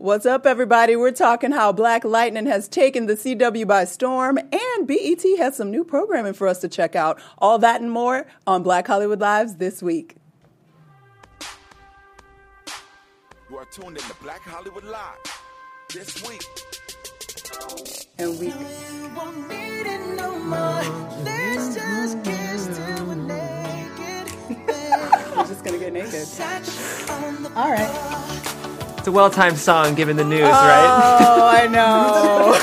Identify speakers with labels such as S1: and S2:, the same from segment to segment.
S1: What's up, everybody? We're talking how Black Lightning has taken the CW by storm, and BET has some new programming for us to check out. All that and more on Black Hollywood Lives this week.
S2: You are tuned in to Black Hollywood Live this week.
S1: And we. We're just gonna get naked.
S3: All right.
S4: It's a well-timed song given the news, right?
S1: Oh, I know.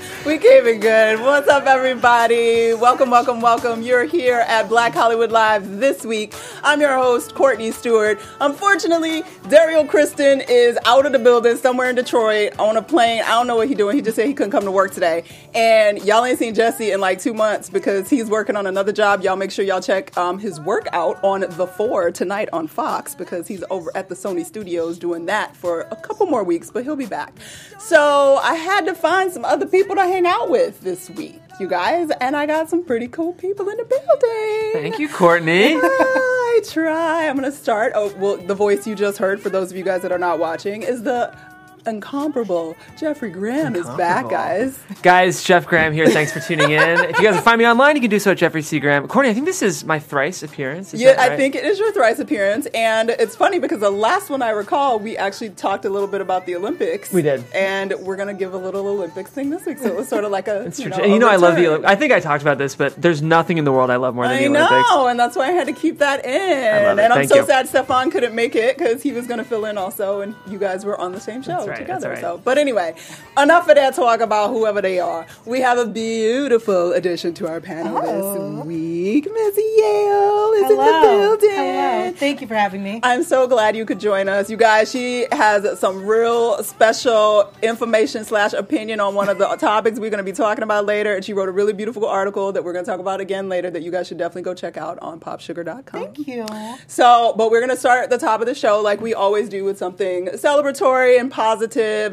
S1: we came in good. What's up, everybody? Welcome, welcome, welcome. You're here at Black Hollywood Live this week. I'm your host, Courtney Stewart. Unfortunately, Daryl Kristen is out of the building somewhere in Detroit on a plane. I don't know what he's doing. He just said he couldn't come to work today. And y'all ain't seen Jesse in like two months because he's working on another job. Y'all make sure y'all check um, his workout on The Four tonight on Fox because he's over at the Sony Studios doing that for a couple more weeks, but he'll be back. So I had to find some other people to hang out with this week, you guys, and I got some pretty cool people in the building.
S4: Thank you, Courtney.
S1: I try. I'm gonna start. Oh, well, the voice you just heard, for those of you guys that are not watching, is the incomparable Jeffrey Graham is back, guys.
S4: Guys, Jeff Graham here. Thanks for tuning in. If you guys can find me online, you can do so at Jeffrey C. Graham. Courtney, I think this is my thrice appearance. Is
S1: Yeah,
S4: that
S1: I think it is your thrice appearance, and it's funny because the last one I recall, we actually talked a little bit about the Olympics.
S4: We did.
S1: and we're gonna give a little Olympics thing this week, so it was sort of like a.
S4: It's
S1: you
S4: true.
S1: know,
S4: and you know, I love the.
S1: return.
S4: Olymp- I think I talked about this, but there's nothing in the world I love more than
S1: I
S4: the Olympics.
S1: I know, and that's why I had to keep that in.
S4: love it.
S1: And I'm so
S4: you.
S1: sad Stefan couldn't make it because he was going to fill in also, and you guys were on the same show
S4: That's right,
S1: together.
S4: right.
S1: So, but anyway, enough of that talk about whoever they are. We have a beautiful addition to our panel
S3: Oh.
S1: this week. Miss Yale is in the
S3: Hello.
S1: building.
S3: Hello. Thank you for having me.
S1: I'm so glad you could join us. You guys, she has some real special information slash opinion on one of the topics we're going to be talking about later. And she wrote a really beautiful article that we're going to talk about again later that you guys should definitely go check out on popsugar.com.
S3: Thank you.
S1: So, but we're going to start at the top of the show like we always do with something celebratory and positive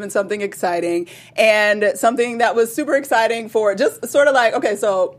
S1: and something exciting. And something that was super exciting for just sort of like, okay, so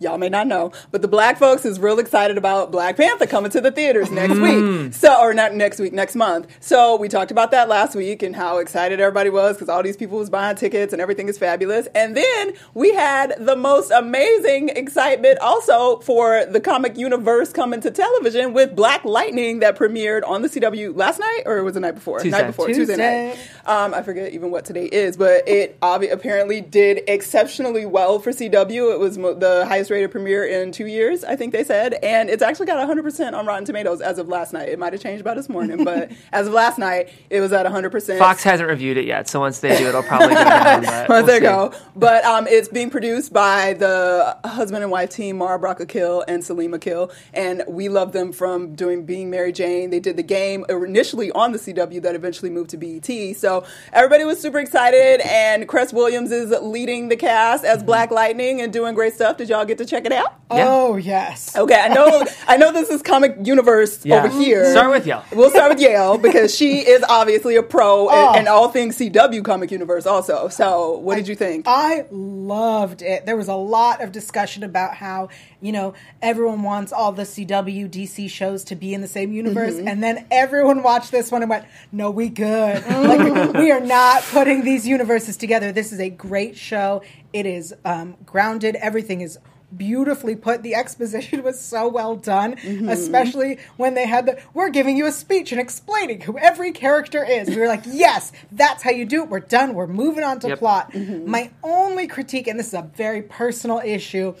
S1: y'all may not know, but the black folks is real excited about Black Panther coming to the theaters next week. So, or not next week, next month. So we talked about that last week and how excited everybody was because all these people was buying tickets and everything is fabulous. And then we had the most amazing excitement also for the comic universe coming to television with Black Lightning that premiered on the CW last night or was it the night before?
S4: Tuesday.
S1: Night before, Tuesday,
S3: Tuesday.
S1: night. Um, I forget even what today is, but it obvi- apparently did exceptionally well for CW. It was mo- the highest rated premiere in two years, I think they said, and it's actually got 100% on Rotten Tomatoes as of last night. It might have changed by this morning, but as of last night, it was at 100%.
S4: Fox hasn't reviewed it yet, so once they do, it'll probably go down. But
S1: Well, there go. But um, it's being produced by the husband and wife team, Mara Brock Akil and Salim Akil. And we love them from doing Being Mary Jane. They did the game initially on the CW that eventually moved to BET. So everybody was super excited. And Cress Williams is leading the cast as Black Lightning and doing great stuff. Did y'all get to check it out?
S4: Yeah.
S3: Oh, yes.
S1: Okay, I know. I know this is comic universe
S4: Yeah.
S1: over here.
S4: Start with Yale.
S1: We'll start with Yale because she is obviously a pro
S3: Oh.
S1: in, in all things CW comic universe, also. So, what did you think?
S3: I loved it. There was a lot of discussion about how, you know, everyone wants all the CW, DC shows to be in the same universe.
S1: Mm-hmm.
S3: And then everyone watched this one and went, no, we good. like, we are not putting these universes together. This is a great show. It is um, grounded. Everything is beautifully put. The exposition was so well done,
S1: Mm-hmm.
S3: especially when they had the we're giving you a speech and explaining who every character is. We were like, yes, that's how you do it. We're done. We're moving on to
S4: Yep.
S3: plot.
S1: Mm-hmm.
S3: My only critique, and this is a very personal issue,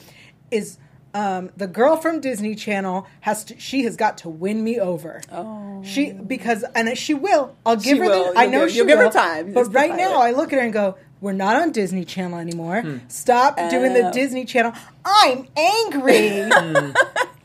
S3: is um, the girl from Disney Channel has to. She has got to win me over. Oh, she because and she will. I'll give
S1: She
S3: her.
S1: will.
S3: The, I
S1: You'll
S3: know
S1: give-
S3: she
S1: you'll give her time.
S3: But right now,
S1: pilot.
S3: I look at her and go. We're not on Disney Channel anymore. Stop doing the
S1: Oh.
S3: Disney Channel. I'm angry.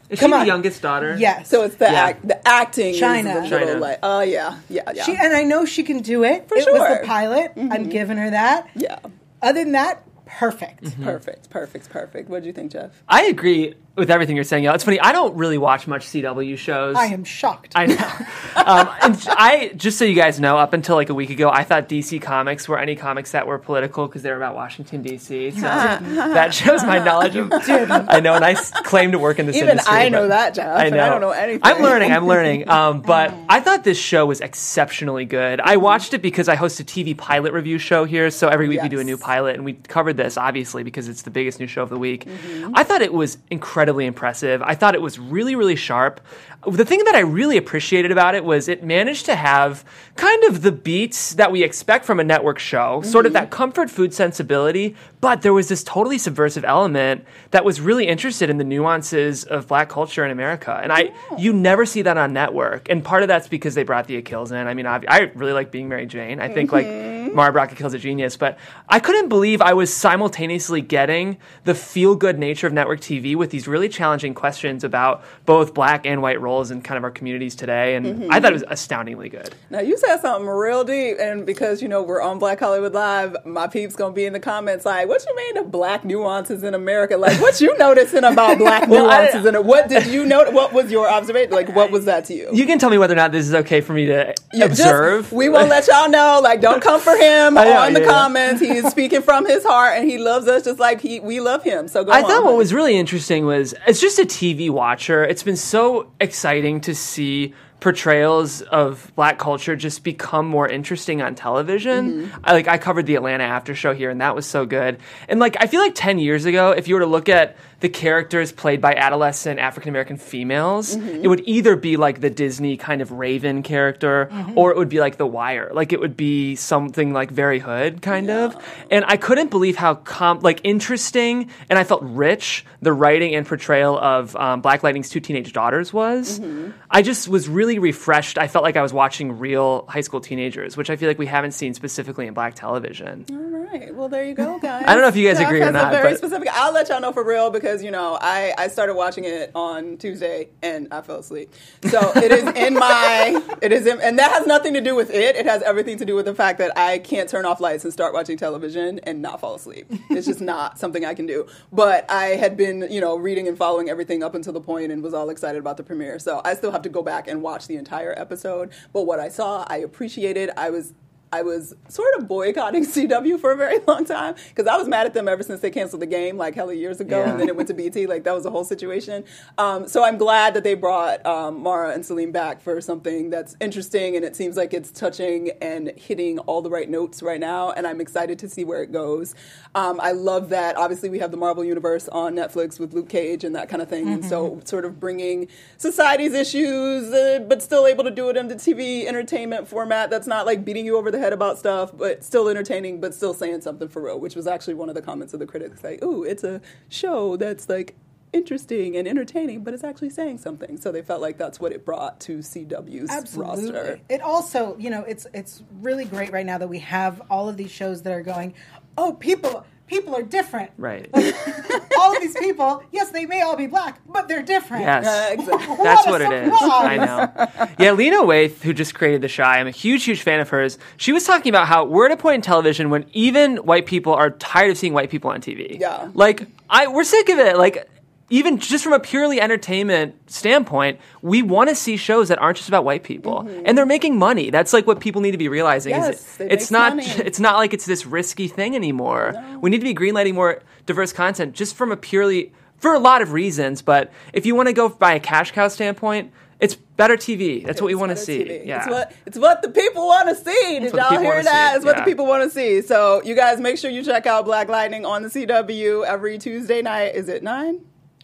S4: Is
S3: Come
S4: she
S3: on.
S4: the youngest daughter?
S3: yes.
S1: So it's the
S4: Yeah.
S1: act, the acting
S3: China.
S1: is a
S4: China.
S1: like oh yeah yeah yeah
S3: She and I know she can do it.
S1: For
S3: it was
S1: sure. Mm-hmm.
S3: the pilot. I'm giving her that.
S1: yeah
S3: Other than that, perfect.
S4: Mm-hmm.
S1: perfect perfect perfect. What do you think, Jeff?
S4: I agree with everything you're saying. It's funny. I don't really watch much CW shows.
S3: I am shocked.
S4: I know. um, and I just so you guys know, up until like a week ago, I thought DC Comics were any comics that were political because they were about Washington D.C. So that shows my knowledge of. I know, and I claim to work in this
S1: Even
S4: industry.
S1: I know that, Jeff.
S4: I know.
S1: I don't know anything.
S4: I'm learning. I'm learning. Um, but I thought this show was exceptionally good. I watched it because I host a TV pilot review show here. So every week we do a new pilot, and we covered this obviously because it's the biggest new show of the week.
S1: Mm-hmm.
S4: I thought it was incredibly impressive. I thought it was really, really sharp. The thing that I really appreciated about it was it managed to have kind of the beats that we expect from a network show, sort of
S1: Mm-hmm.
S4: that comfort food sensibility, but there was this totally subversive element that was really interested in the nuances of black culture in America. And I you never see that on network. And part of that's because they brought the Akils in. I mean, obvi- I really like being Mary Jane. I think like Mara Brock Achilles a genius, but I couldn't believe I was simultaneously getting the feel good nature of network TV with these really challenging questions about both black and white roles in kind of our communities today. And mm-hmm. I thought it was astoundingly good.
S1: Now you said something real deep, and because you know we're on Black Hollywood Live, my peeps gonna be in the comments like, "What you mean the black nuances in America? Like, what you noticing about black
S4: Well,
S1: nuances in it? What did you know? What was your observation? Like, what was that to you?
S4: You can tell me whether or not this is okay for me to
S1: Yeah, just-
S4: observe.
S1: we won't let y'all know. Like, don't come for him
S4: I know,
S1: on the
S4: yeah,
S1: comments. He is speaking from his heart, and he loves us just like he we love him. So go
S4: I
S1: on.
S4: thought what was really interesting was as just a TV watcher, it's been so exciting to see portrayals of black culture just become more interesting on television. Mm-hmm. I like I covered the Atlanta after show here and that was so good. And like I feel like 10 years ago if you were to look at the characters played by adolescent African American females, mm-hmm. it would either be like the Disney kind of Raven character mm-hmm. or it would be like The Wire. Like it would be something like very hood kind of. And I couldn't believe how com- like interesting and I felt rich the writing and portrayal of um, Black Lightning's two teenage daughters was. Mm-hmm. I just was really refreshed. I felt like I was watching real high school teenagers, which I feel like we haven't seen specifically in black television.
S1: All right. Well, there you go, guys.
S4: I don't know if you guys agree or not,
S1: very
S4: but-
S1: specific. I'll let y'all know for real because you know I I started watching it on Tuesday and I fell asleep. So it is in my it is in, and that has nothing to do with it. It has everything to do with the fact that I can't turn off lights and start watching television and not fall asleep. It's just not something I can do. But I had been you know reading and following everything up until the point and was all excited about the premiere. So I still have to go back and watch the entire episode. But what I saw, I appreciated. I was I was sort of boycotting CW for a very long time because I was mad at them ever since they canceled the game like hella years ago,
S4: Yeah.
S1: and then it went to BT. Like that was the whole situation. Um, so I'm glad that they brought um, Mara and Salim back for something that's interesting, and it seems like it's touching and hitting all the right notes right now. And I'm excited to see where it goes. Um, I love that. Obviously, we have the Marvel Universe on Netflix with Luke Cage and that kind of thing, and so sort of bringing society's issues, uh, but still able to do it in the TV entertainment format that's not like beating you over the head about stuff, but still entertaining, but still saying something for real, which was actually one of the comments of the critics like, ooh, it's a show that's like interesting and entertaining, but it's actually saying something. So they felt like that's what it brought to CW's
S3: Absolutely.
S1: roster.
S3: It also, you know, it's it's really great right now that we have all of these shows that are going. Oh, people people are different.
S4: Right.
S3: all of these people, yes, they may all be black, but they're different.
S4: Yes.
S1: Uh, exactly.
S4: That's
S3: What
S4: what it is. I know. Yeah, Lena Waithe, who just created The Chi, I'm a huge, huge fan of hers. She was talking about how we're at a point in television when even white people are tired of seeing white people on TV.
S1: Yeah.
S4: Like, I we're sick of it. Like, even just from a purely entertainment standpoint, we want to see shows that aren't just about white people, and they're making money. That's like what people need to be realizing. is
S1: Mm-hmm. Yes,
S4: it-
S1: it
S4: it's not.
S1: money.
S4: It's not like it's this risky thing anymore. We need to be greenlighting more diverse content, just from a purely for a lot of reasons. But if you want to go by a cash cow standpoint, it's better TV. That's what we want to see.
S1: TV.
S4: Yeah.
S1: It's what it's what the people want to see. Did y'all hear that?
S4: see.
S1: It's what
S4: Yeah.
S1: the people want to see. So you guys make sure you check out Black Lightning on the CW every Tuesday night. Is it nine?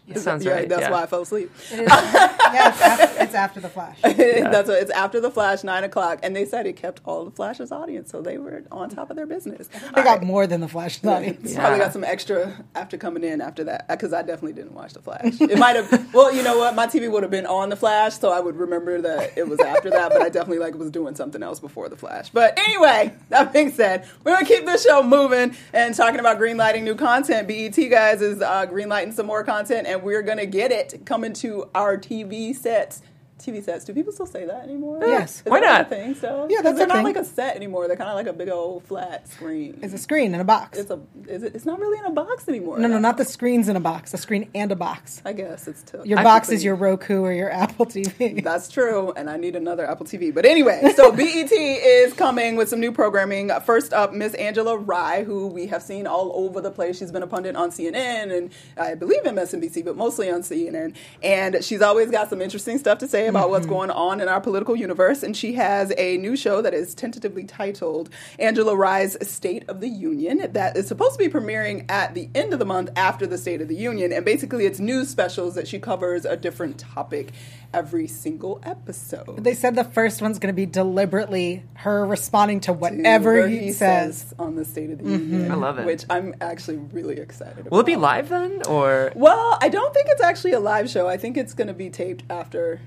S4: That sounds
S1: yeah,
S4: right.
S1: that's
S4: yeah.
S1: why I fell asleep.
S3: It is- yeah, it's after, it's after the flash.
S1: that's what it's after the Flash, nine o'clock, and they said it kept all the Flash's audience, so they were on top of their business.
S3: They got more than the flash audience.
S1: It's Probably got some extra after coming in after that because I definitely didn't watch the Flash. It might have. Well, you know what? My TV would have been on the Flash, so I would remember that it was after that. But I definitely like was doing something else before the Flash. But anyway, that being said, we're gonna keep this show moving and talking about greenlighting new content. BET guys is uh, greenlighting some more content, and we're gonna get it coming to our TV sets TV sets. Do people still say that anymore?
S3: Yes.
S1: Is
S4: Why
S1: that like
S4: not?
S1: A thing still?
S3: Yeah,
S1: 'Cause
S3: that's
S1: they're
S3: a
S1: not
S3: thing.
S1: like a set anymore. They're kind of like a big old flat screen.
S3: It's a screen in a box.
S1: It's a. Is it, it's not really in a box anymore.
S3: no, no, not the screens in a box. A screen and a box.
S1: I guess it's still
S3: Your
S1: I
S3: box is your Roku or your Apple TV.
S1: That's true, and I need another Apple TV. But anyway, so BET is coming with some new programming. First up, Miss Angela Rye, who we have seen all over the place. She's been a pundit on CNN and I believe MSNBC, but mostly on CNN. And she's always got some interesting stuff to say about what's mm-hmm. going on in our political universe. And she has a new show that is tentatively titled Angela Rye's State of the Union that is supposed to be premiering at the end of the month after the State of the Union. And basically, it's news specials that she covers a different topic every single episode.
S3: They said the first one's going to be deliberately her responding to whatever
S1: Whatever
S3: he, says.
S1: on the State of the mm-hmm. Union.
S4: I love it.
S1: Which I'm actually really excited about.
S4: Will it be live then, or
S1: Well, I don't think it's actually a live show. I think it's going to be taped after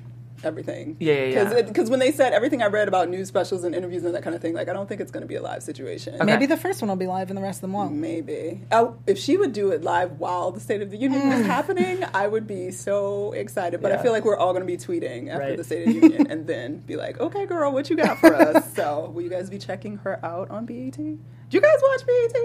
S1: everything.
S4: Yeah, yeah, yeah.
S1: Because when they said everything I read about news specials and interviews and that kind of thing, like I don't think it's going to be a live situation.
S4: Okay.
S3: Maybe the first one will be live and the rest of them won't.
S1: Maybe. Oh, if she would do it live while the State of the Union was happening, I would be so excited. But I feel like we're all going to be tweeting after
S4: Right.
S1: the State of the Union and then be like, okay, girl, what you got for us? So, will you guys be checking her out on BET? Do you guys watch BET?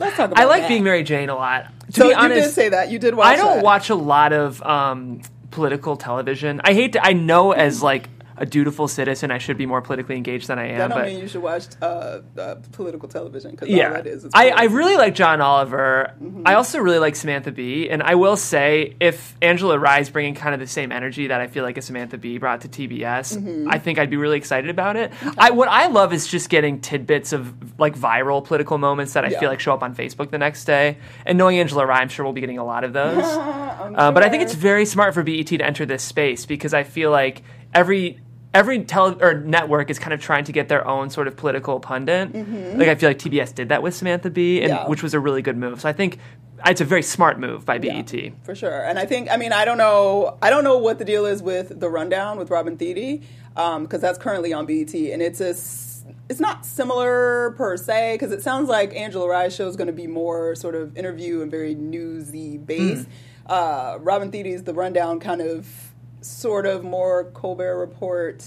S1: Let's talk about
S4: I like
S1: that.
S4: being Mary Jane a lot. To
S1: So
S4: be
S1: you
S4: honest,
S1: did say that. You did watch
S4: I don't
S1: that.
S4: watch a lot of um, political television. I hate to. I know as like a dutiful citizen, I should be more politically engaged than I am.
S1: That don't
S4: but
S1: mean you should watch uh, uh, political television because
S4: yeah,
S1: that is.
S4: I, I really like John Oliver.
S1: Mm-hmm.
S4: I also really like Samantha Bee, and I will say if Angela Rye's bringing kind of the same energy that I feel like a Samantha Bee brought to TBS,
S1: Mm-hmm.
S4: I think I'd be really excited about it. I what I love is just getting tidbits of like viral political moments that I
S1: Yeah.
S4: feel like show up on Facebook the next day, and knowing Angela Rye, I'm sure we'll be getting a lot of those. Uh, but I think it's very smart for BET to enter this space because I feel like every every tele or network is kind of trying to get their own sort of political pundit. Like I feel like TBS did that with Samantha Bee, and
S1: Mm-hmm. Yeah.
S4: which was a really good move. So I think it's a very smart move by E
S1: Yeah,
S4: BET.
S1: for sure. And I think, I mean, I don't know, I don't know what the deal is with the rundown with Robin Thede because that's currently on BET, and it's a It's not similar per se because it sounds like Angela Rye's show is going to be more sort of interview and very newsy based. Uh, Robin Thede's The Rundown kind of, sort of more Colbert Report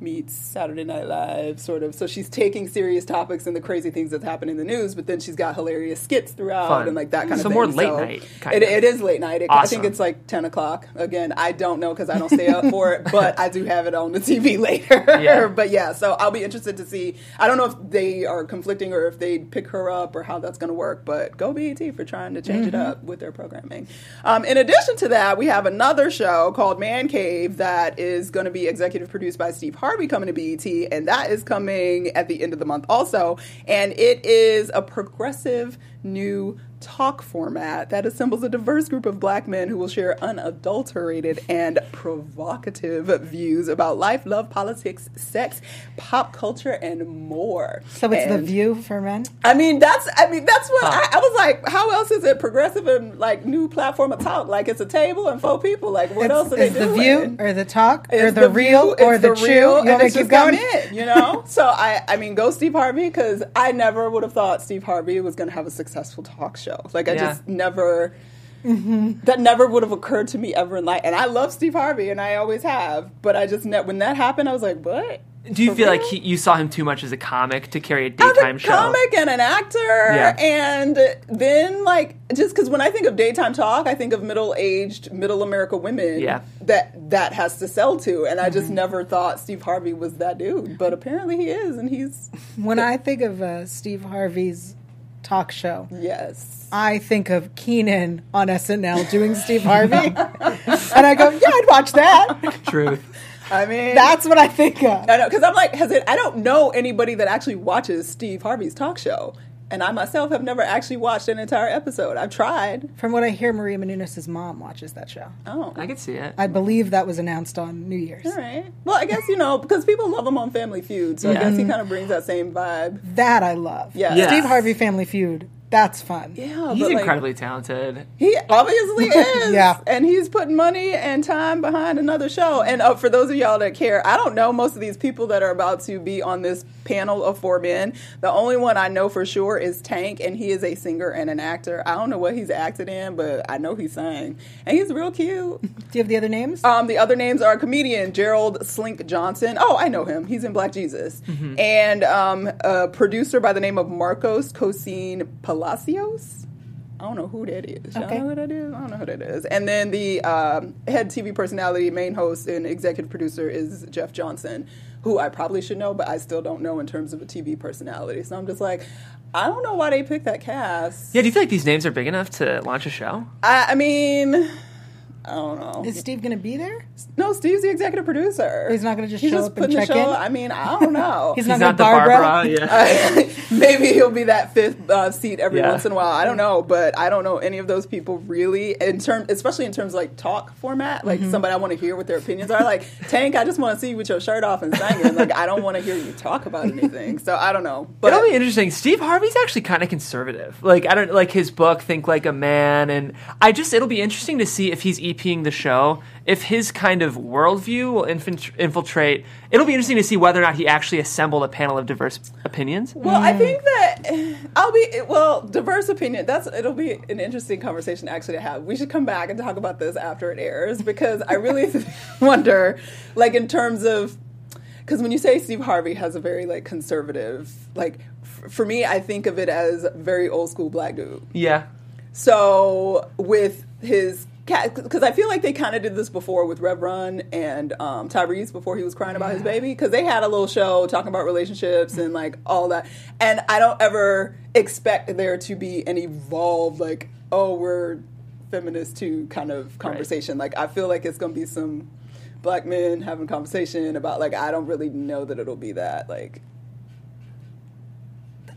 S1: meets Saturday Night Live, sort of. So she's taking serious topics and the crazy things that happen in the news, but then she's got hilarious skits throughout
S4: Fun.
S1: and like that kind
S4: So
S1: of thing.
S4: more late night, kind
S1: it,
S4: of.
S1: it is late night. It, I think it's like ten o'clock. Again, I don't know because I don't stay up for it, but I do have it on the TV later.
S4: Yeah.
S1: but yeah, so I'll be interested to see. I don't know if they are conflicting or if they pick her up or how that's going to work. But go BET for trying to change it up with their programming. Um, in addition to that, we have another show called Man Cave that is going to be executive produced by Steve Harvey coming to BET, and that is coming at the end of the month also. And it is a progressive new talk format that assembles a diverse group of black men who will share unadulterated and provocative views about life, love, politics, sex, pop culture, and more.
S3: So it's the view for men.
S1: I mean, that's I mean that's what I, I was like. How else is it progressive and like new platform of talk? Like it's a table and four people. Like what
S3: It's,
S1: else are they
S3: it's the view or the talk or
S1: It's
S3: the, real
S1: view,
S3: or
S1: it's
S3: the, chew.
S1: real,
S3: You
S1: and it's
S3: keep going?
S1: it, you know. so I, I mean, go Steve Harvey because I never would have thought Steve Harvey was going to have a successful talk show. Like I
S4: Yeah.
S1: just never. That never would have occurred to me ever in life, and I love Steve Harvey, and I always have. But I just ne- when that happened, I was like, "What?"
S4: Do you
S1: For
S4: feel like he, you saw him too much as a comic to carry a
S1: as
S4: daytime
S1: a
S4: show?
S1: comic and an actor,
S4: Yeah.
S1: and then like just because when I think of daytime talk, I think of middle-aged, middle America women.
S4: Yeah.
S1: that that has to sell to, and I
S3: Mm-hmm.
S1: just never thought Steve Harvey was that dude, but apparently he is, and he's
S3: When I think of uh, Steve Harvey's talk show,
S1: yes.
S3: I think of Kenan on SNL doing Steve Harvey, and I go, "Yeah, I'd watch that."
S4: Truth.
S1: I mean,
S3: That's what I think of.
S1: I know because I'm like, has it? I don't know anybody that actually watches Steve Harvey's talk show, and I myself have never actually watched an entire episode. I've tried.
S3: From what I hear, Maria Menounos' mom watches that show.
S1: Oh,
S4: I could see it.
S3: I believe that was announced on New Year's.
S1: All right. Well, I guess you know because people love him on Family Feud, so I guess he kind of brings that same vibe.
S3: That I love.
S1: Yeah.
S4: Yeah.
S3: Steve Harvey Family Feud That's fun.
S1: Yeah,
S4: He's
S1: but, like,
S4: incredibly talented.
S1: He obviously is.
S3: Yeah.
S1: And he's putting money and time behind another show. And uh, for those of y'all that care, I don't know most of these people that are about to be on this panel of four men. The only one I know for sure is Tank, and he is a singer and an actor. I don't know what he's acted in, but I know he sang. And he's real cute.
S3: Do you have the other names?
S1: Um, the other names are comedian Gerald Slink Johnson. Oh, I know him. He's in Black Jesus. And um, a producer by the name of Marcos Cosine Palacios. I don't know who that is. Y'all
S3: Okay.
S1: know who that is? I don't know who that is. And then the um, head TV personality, main host, and executive producer is Jeff Johnson, who I probably should know, but I still don't know in terms of a TV personality. So I'm just like, I don't know why they picked that cast.
S4: Yeah, do you feel like these names are big enough to launch a show?
S1: I, I mean, I don't know.
S3: Is Steve going to be there?
S1: No, Steve's the executive producer.
S3: He's not gonna just
S1: He's
S3: show
S1: just
S3: up and
S1: putting the
S3: check
S1: show.
S3: in?
S1: I mean, I don't know.
S3: He's
S4: He's
S3: not,
S4: not the
S3: gonna Barbara.
S4: Barbara. Yeah.
S1: Maybe he'll be that fifth uh, seat every
S4: Yeah.
S1: once in a while. I don't know, but I don't know any of those people really. In term, especially in terms of like talk format, like
S3: Mm-hmm.
S1: somebody I want to hear what their opinions are. Like Tank, I just want to see you with your shirt off and singing. Like I don't want to hear you talk about anything. So I don't know. But
S4: It'll be interesting. Steve Harvey's actually kind of conservative. Like I don't like his book Think Like a Man and I just it'll be interesting to see if he's EPing the show, if his kind of worldview will infiltrate. It'll be interesting to see whether or not he actually assembled a panel of diverse opinions.
S1: Well, I mm. think that I'll be well diverse opinion. That's it'll be an interesting conversation actually to have. We should come back and talk about this after it airs because I really wonder, like in terms of, because when you say Steve Harvey has a very like conservative, like f- for me, I think of it as very old school black dude.
S4: Yeah.
S1: So with his cat, because I feel like they kind of did this before with Rev Run and um, Tyrese before he was crying about his baby, because they had a little show talking about relationships and like all that. And I don't ever expect there to be an evolved like, oh, we're feminist too kind of conversation. Like I feel like it's gonna be some black men having conversation about like I don't really know that it'll be that like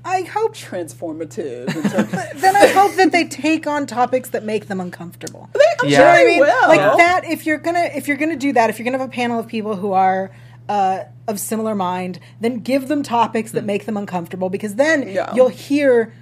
S3: I hope.
S1: transformative.
S3: Then I hope that they take on topics that make them uncomfortable.
S1: I'm
S4: Yeah.
S1: sure
S3: I
S1: they
S3: mean,
S1: will.
S3: like that. If you're gonna if you're gonna do that, if you're gonna have a panel of people who are uh, of similar mind, then give them topics that make them uncomfortable because then
S1: Yeah.
S3: you'll hear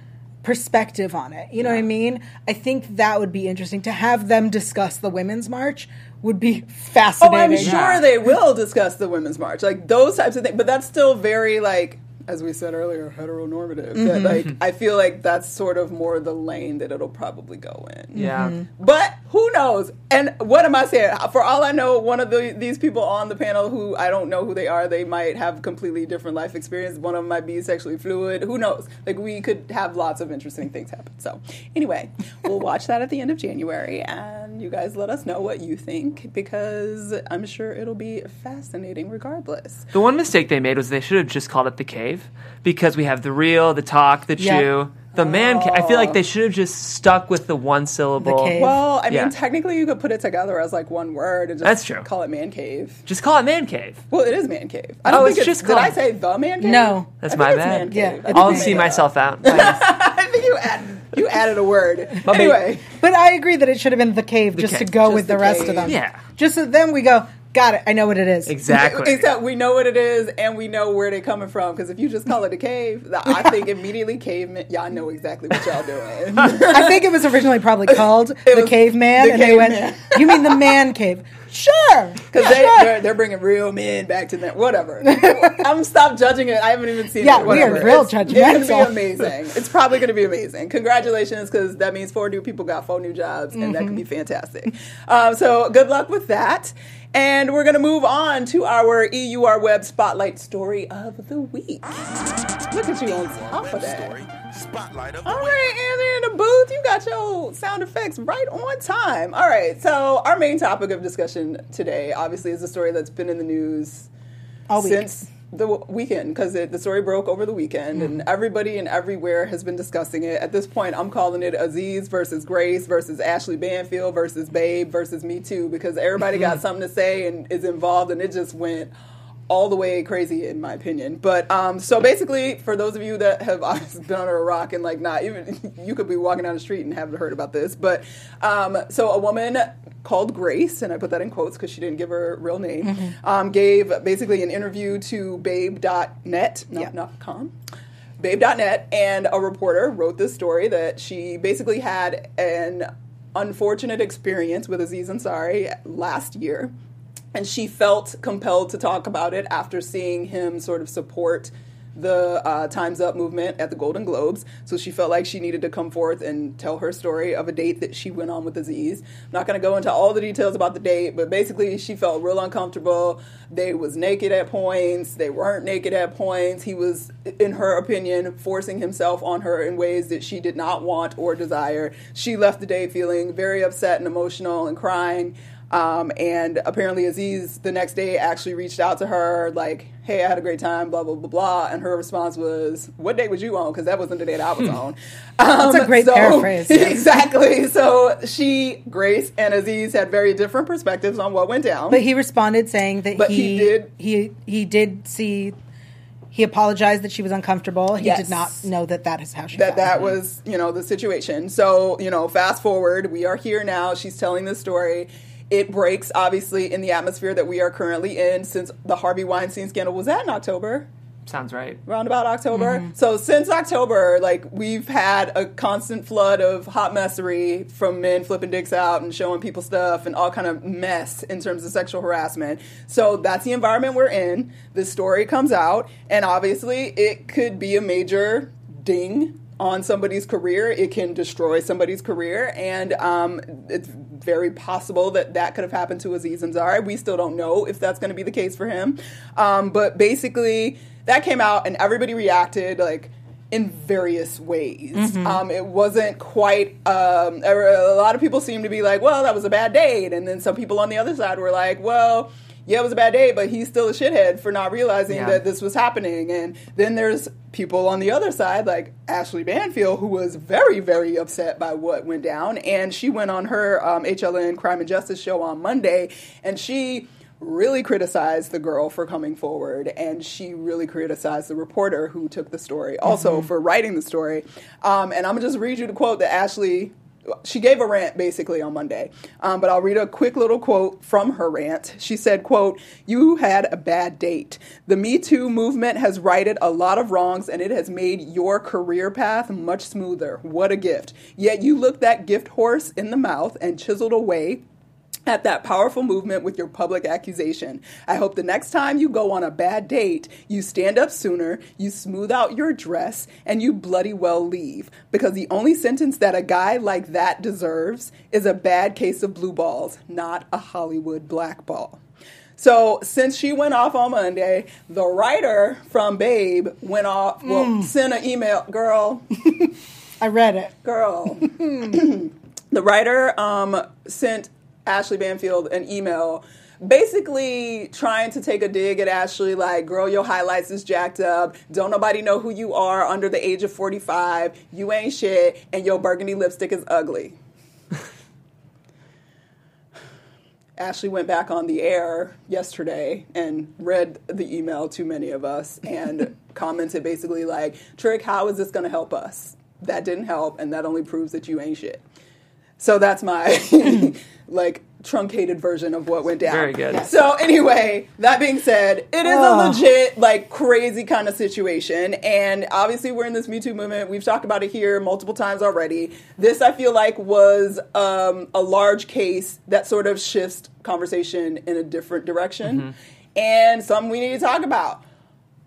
S3: perspective on it. You know what I mean? I think that would be interesting to have them discuss the women's march. Would be fascinating. Oh.
S1: I'm sure
S4: Yeah.
S1: they will discuss the women's march, like those types of things. But that's still very like, as we said earlier, heteronormative.
S3: Mm-hmm.
S1: That like, I feel like that's sort of more the lane that it'll probably go in.
S4: Yeah.
S1: But who knows? And what am I saying? For all I know, one of the, these people on the panel who I don't know who they are, they might have completely different life experience. One of them might be sexually fluid. Who knows? Like we could have lots of interesting things happen. So anyway, we'll watch that at the end of January, and you guys let us know what you think because I'm sure it'll be fascinating regardless.
S4: The one mistake they made was they should have just called it the cave because we have the real, the talk, the
S3: Yeah.
S4: chew, the man. Ca- I feel like oh. they should have just stuck with the one syllable.
S3: cave.
S1: Well, I mean, technically, you could put it together as like one word and just
S4: That's true.
S1: call it man cave.
S4: Just call it man cave.
S1: Well, it is man cave. I
S4: Oh,
S1: don't think
S4: it's
S1: it's
S4: just
S1: Did I say the man cave?
S3: No.
S4: That's
S1: I
S4: my
S1: think it's
S4: bad.
S1: man
S3: Yeah,
S1: cave.
S3: I
S1: I
S3: think
S4: I'll see myself out.
S1: I think you added you added a word.
S4: But
S1: anyway,
S3: But I agree that it should have been the cave just to go
S1: Just
S3: with the,
S1: the
S3: rest
S1: cave.
S3: of them.
S4: Yeah.
S3: Just so then we go, got it. I know what it is.
S4: exactly.
S1: except we know what it is and we know where they're coming from. Because if you just call it a cave, I think immediately caveman. Y'all know exactly what y'all doing.
S3: I think it was originally probably called the caveman,
S1: the
S3: and they went, "You mean the man cave?" Sure,
S1: Because they, they're, they're bringing real men back to that. Whatever. I'm stop judging it. I haven't even seen
S3: Yeah,
S1: it.
S3: we are real
S1: it's, It's going to be amazing. It's probably going to be amazing. Congratulations, because that means four new people got four new jobs, and that could be fantastic. Um, so good luck with that. And we're going to move on to our EUR Web Spotlight Story of the Week. Look at you on top of that.
S2: Story, spotlight of the
S1: All
S2: week.
S1: right, Anthony in the booth, you got your sound effects right on time. All right, so our main topic of discussion today, obviously, is a story that's been in the news
S3: All week.
S1: since the w- weekend because the story broke over the weekend, and mm. everybody and everywhere has been discussing it. At this point, I'm calling it Aziz versus Grace versus Ashley Banfield versus Babe versus Me Too because everybody got something to say and is involved, and it just went all the way crazy in my opinion. But um, so basically, for those of you that have been under a rock and like not even you could be walking down the street and haven't heard about this. But um, so a woman called Grace, and I put that in quotes because she didn't give her real name, um, gave basically an interview to Babe.net, not
S3: Yeah.
S1: not com. Babe.net, and a reporter wrote this story that she basically had an unfortunate experience with Aziz Ansari last year. And she felt compelled to talk about it after seeing him sort of support the uh, Time's Up movement at the Golden Globes. So she felt like she needed to come forth and tell her story of a date that she went on with Aziz. I'm not going to go into all the details about the date, but basically she felt real uncomfortable. They was naked at points. They weren't naked at points. He was, in her opinion, forcing himself on her in ways that she did not want or desire. She left the date feeling very upset and emotional and crying. Um, and apparently Aziz the next day actually reached out to her like, "Hey, I had a great time," blah blah blah blah. And her response was, "What date was you on? Because that wasn't the date I was on." Um,
S3: That's a great paraphrase, yes.
S1: exactly. So she, Grace, and Aziz had very different perspectives on what went down.
S3: But he responded saying that
S1: But
S3: he,
S1: he did-
S3: he he did see he apologized that she was uncomfortable. He
S1: Yes.
S3: did not know that that is how she
S1: that that was you know the situation so you know fast forward we are here now she's telling the story it breaks obviously in the atmosphere that we are currently in since the harvey weinstein scandal. Was that in october?
S4: Sounds right.
S1: around about october? Mm-hmm. So since october like we've had a constant flood of hot messery from men flipping dicks out and showing people stuff and all kind of mess in terms of sexual harassment. So that's the environment we're in. This story comes out and obviously it could be a major ding on somebody's career it can destroy somebody's career and um, it's very possible that that could have happened to Aziz Ansari. We still don't know if that's going to be the case for him. Um, but basically, that came out and everybody reacted like in various ways. Um, it wasn't quite. Um, a lot of people seemed to be like, "Well, that was a bad date," and then some people on the other side were like, "Well." Yeah, it was a bad date, but he's still a shithead for not realizing
S4: Yeah.
S1: that this was happening. And then there's people on the other side, like Ashley Banfield, who was very, very upset by what went down. And she went on her um, HLN Crime and Justice show on Monday, and she really criticized the girl for coming forward, and she really criticized the reporter who took the story, also for writing the story. Um, and I'm gonna just read you the quote that Ashley she gave a rant basically on Monday, um, but I'll read a quick little quote from her rant. She said, "quote You had a bad date. The Me Too movement has righted a lot of wrongs, and it has made your career path much smoother. What a gift! Yet you looked that gift horse in the mouth and chiseled away." At that powerful movement with your public accusation. I hope the next time you go on a bad date, you stand up sooner, you smooth out your dress, and you bloody well leave. Because the only sentence that a guy like that deserves is a bad case of blue balls, not a Hollywood blackball. So since she went off on Monday, the writer from Babe went off, well, sent an email, girl,
S3: I read it.
S1: girl. the writer um, sent Ashley Banfield an email basically trying to take a dig at Ashley like girl your highlights is jacked up don't nobody know who you are under the age of 45 you ain't shit and your burgundy lipstick is ugly Ashley went back on the air yesterday and read the email to many of us and commented basically like, Trick, how is this going to help us? That didn't help, and that only proves that you ain't shit. So that's my like truncated version of what went down.
S4: Very good.
S1: So anyway, that being said, it is a legit like crazy kind of situation, and obviously we're in this Me Too movement. We've talked about it here multiple times already. This I feel like was um, a large case that sort of shifts conversation in a different direction, and something we need to talk about.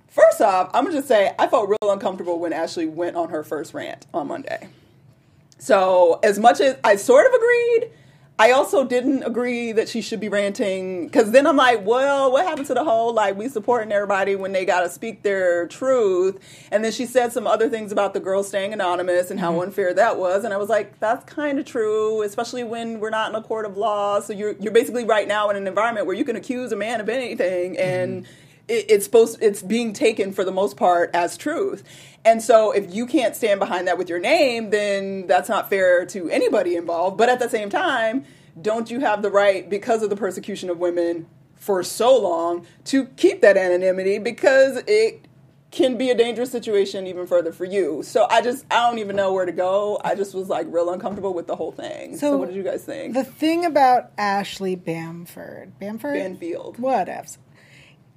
S1: First off, I'm gonna just say I felt real uncomfortable when Ashley went on her first rant on Monday. So, as much as I sort of agreed, I also didn't agree that she should be ranting. Because then I'm like, well, what happened to the whole like we supporting everybody when they got to speak their truth? And then she said some other things about the girl staying anonymous and how mm-hmm. unfair that was, and I was like, that's kind of true, especially when we're not in a court of law. So you're you're basically right now in an environment where you can accuse a man of anything. And mm-hmm. It, it's supposed it's being taken for the most part as truth. And so if you can't stand behind that with your name then that's not fair to anybody involved. But at the same time don't you have the right because of the persecution of women for so long to keep that anonymity because it can be a dangerous situation even further for you. So i just i don't even know where to go. I just was like real uncomfortable with the whole thing. So,
S3: So,
S1: what did you guys think?
S3: The thing about Ashley Bamford, Bamford,
S1: Banfield.
S3: whatevs.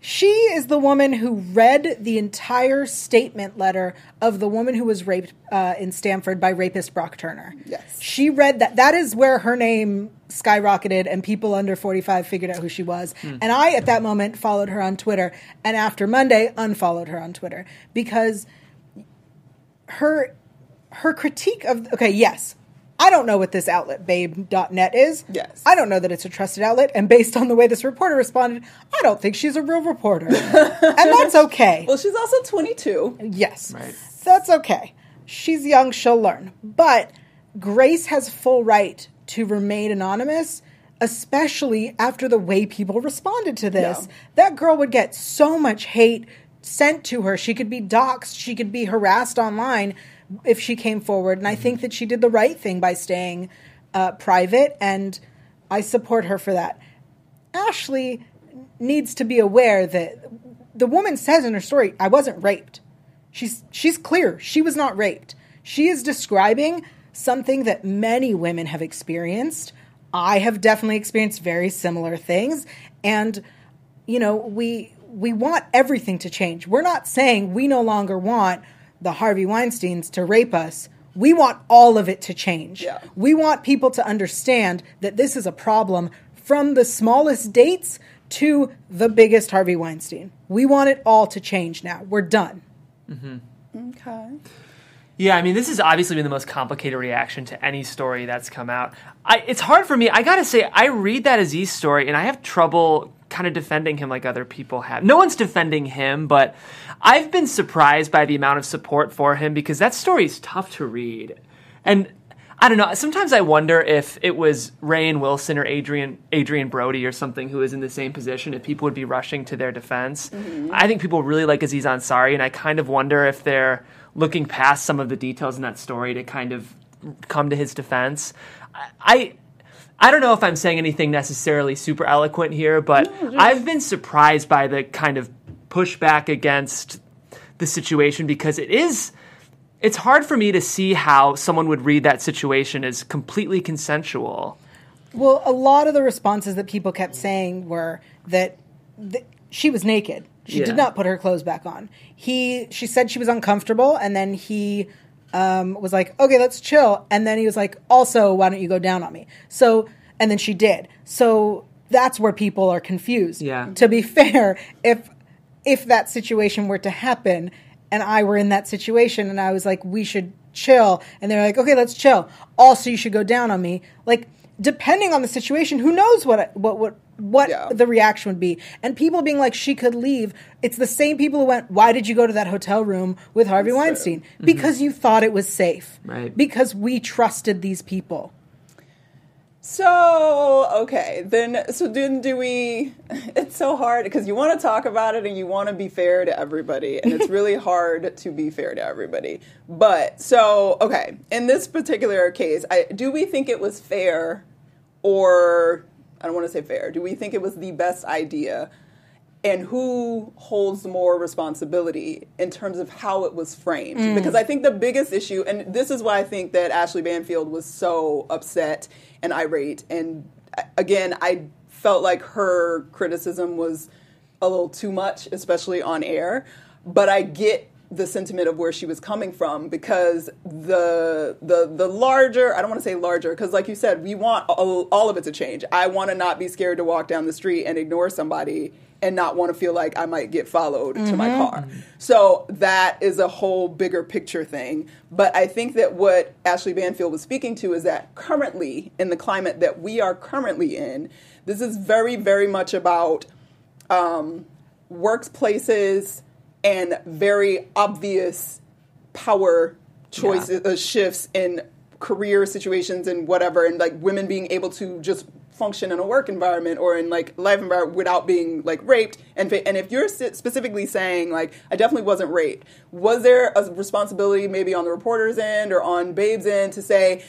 S3: She is the woman who read the entire statement letter of the woman who was raped uh, in Stanford by rapist Brock Turner.
S1: Yes.
S3: She read that. That is where her name skyrocketed and people under 45 figured out who she was. And I, at that moment, followed her on Twitter. And after Monday, unfollowed her on Twitter because her her critique of okay yes i don't know what this outlet babe.net is.
S1: Yes.
S3: i don't know that it's a trusted outlet and based on the way this reporter responded i don't think she's a real reporter. And that's okay.
S1: Well, she's also 22.
S3: yes.
S4: Right.
S3: that's okay. She's young she'll learn. But grace has full right to remain anonymous especially after the way people responded to this.
S1: Yeah.
S3: that girl would get so much hate sent to her. She could be doxxed she could be harassed online if she came forward and i think that she did the right thing by staying uh, private and i support her for that ashley needs to be aware that the woman says in her story i wasn't raped She's she's clear. She was not raped. She is describing something that many women have experienced. I have definitely experienced very similar things and you know, we we want everything to change. We're not saying we no longer want the Harvey Weinsteins to rape us. We want all of it to change.
S1: Yeah.
S3: We want people to understand that this is a problem from the smallest dates to the biggest Harvey Weinstein. We want it all to change now. We're done. Mm-hmm.
S1: Okay.
S4: Yeah, I mean, this has obviously been the most complicated reaction to any story that's come out. I, it's hard for me. I gotta say, I read that Aziz story and I have trouble kind of defending him like other people have. No one's defending him, but I've been surprised by the amount of support for him because that story is tough to read. And I don't know. Sometimes I wonder if it was Rainn Wilson or Adrien Adrien Brody or something who is in the same position, if people would be rushing to their defense. Mm-hmm. I think people really like Aziz Ansari, and I kind of wonder if they're looking past some of the details in that story to kind of come to his defense. I. I I don't know if I'm saying anything necessarily super eloquent here, but I've been surprised by the kind of pushback against the situation because it is it's hard for me to see how someone would read that situation as completely consensual.
S3: Well, a lot of the responses that people kept saying were that th- she was naked. She
S4: Yeah.
S3: did not put her clothes back on. He, she said she was uncomfortable, and then he um, was like, "Okay, let's chill." And then he was like, "Also, why don't you go down on me?" So, and then she did. So that's where people are confused.
S4: Yeah.
S3: To be fair, if if that situation were to happen, and I were in that situation, and I was like, "We should chill," and they're like, "Okay, let's chill." Also, you should go down on me. Like, depending on the situation, who knows what what what what
S1: Yeah.
S3: the reaction would be. And people being like, she could leave. It's the same people who went, why did you go to that hotel room with Harvey Weinstein? Mm-hmm. Because you thought it was safe.
S4: Right.
S3: Because we trusted these people.
S1: So okay, then so then do we? It's so hard because you want to talk about it and you want to be fair to everybody, and it's really hard to be fair to everybody. But so okay, in this particular case, I, do we think it was fair, or I don't want to say fair? Do we think it was the best idea? and who holds more responsibility in terms of how it was framed. Because I think the biggest issue, and this is why I think that Ashley Banfield was so upset and irate. And uh, again, I felt like her criticism was a little too much, especially on air. But I get the sentiment of where she was coming from because the the the larger I don't want to say larger because like you said we want all, all of it to change. I want to not be scared to walk down the street and ignore somebody and not want to feel like I might get followed to my car. So that is a whole bigger picture thing. But I think that what Ashley Banfield was speaking to is that currently in the climate that we are currently in, this is very very much about um, workplaces and very obvious power choices uh, shifts in career situations and whatever and like women being able to just function in a work environment or in like life environment without being like raped. And and if you're specifically saying like I definitely wasn't raped was there a responsibility maybe on the reporter's end or on Babe's end to say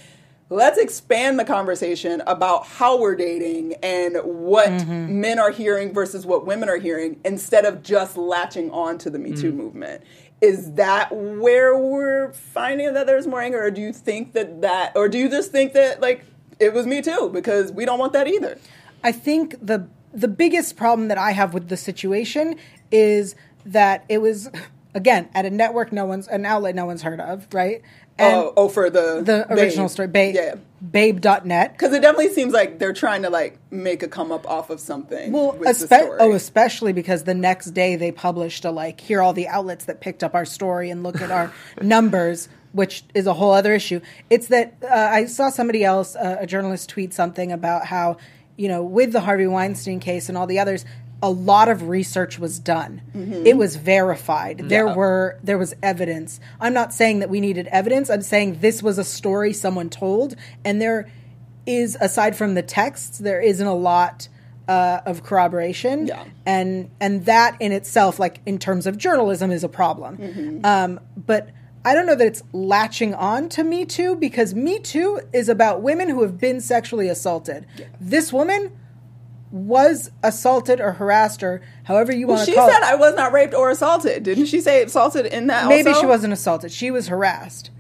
S1: let's expand the conversation about how we're dating and what mm-hmm. men are hearing versus what women are hearing instead of just latching on to the Me Too mm. movement. Is that where we're finding that there's more anger, or do you think that that, or do you just think that like it was Me Too because we don't want that either?
S3: I think the the biggest problem that I have with the situation is that it was again at a network no one's an outlet no one's heard of, right? And
S1: oh, oh, for the
S3: the original
S1: Babe.
S3: story, Babe,
S1: Yeah,
S3: Babe.net.
S1: because it definitely seems like they're trying to like make a come up off of something.
S3: Well,
S1: with the
S3: espe-
S1: story.
S3: oh, especially because the next day they published a like, here are all the outlets that picked up our story and look at our numbers, which is a whole other issue. It's that uh, I saw somebody else, uh, a journalist, tweet something about how, you know, with the Harvey Weinstein case and all the others, a lot of research was done. It was verified. There were there was evidence. I'm not saying that we needed evidence. I'm saying this was a story someone told, and there is aside from the texts, there isn't a lot uh, of corroboration.
S1: Yeah.
S3: and and that in itself, like in terms of journalism, is a problem.
S1: Mm-hmm.
S3: Um, but I don't know that it's latching on to Me Too because Me Too is about women who have been sexually assaulted. This woman was assaulted or harassed or however you
S1: Well,
S3: want to call it. she said.
S1: I was not raped or assaulted. Didn't she say assaulted in that?
S3: Maybe
S1: also?
S3: she wasn't assaulted. She was harassed.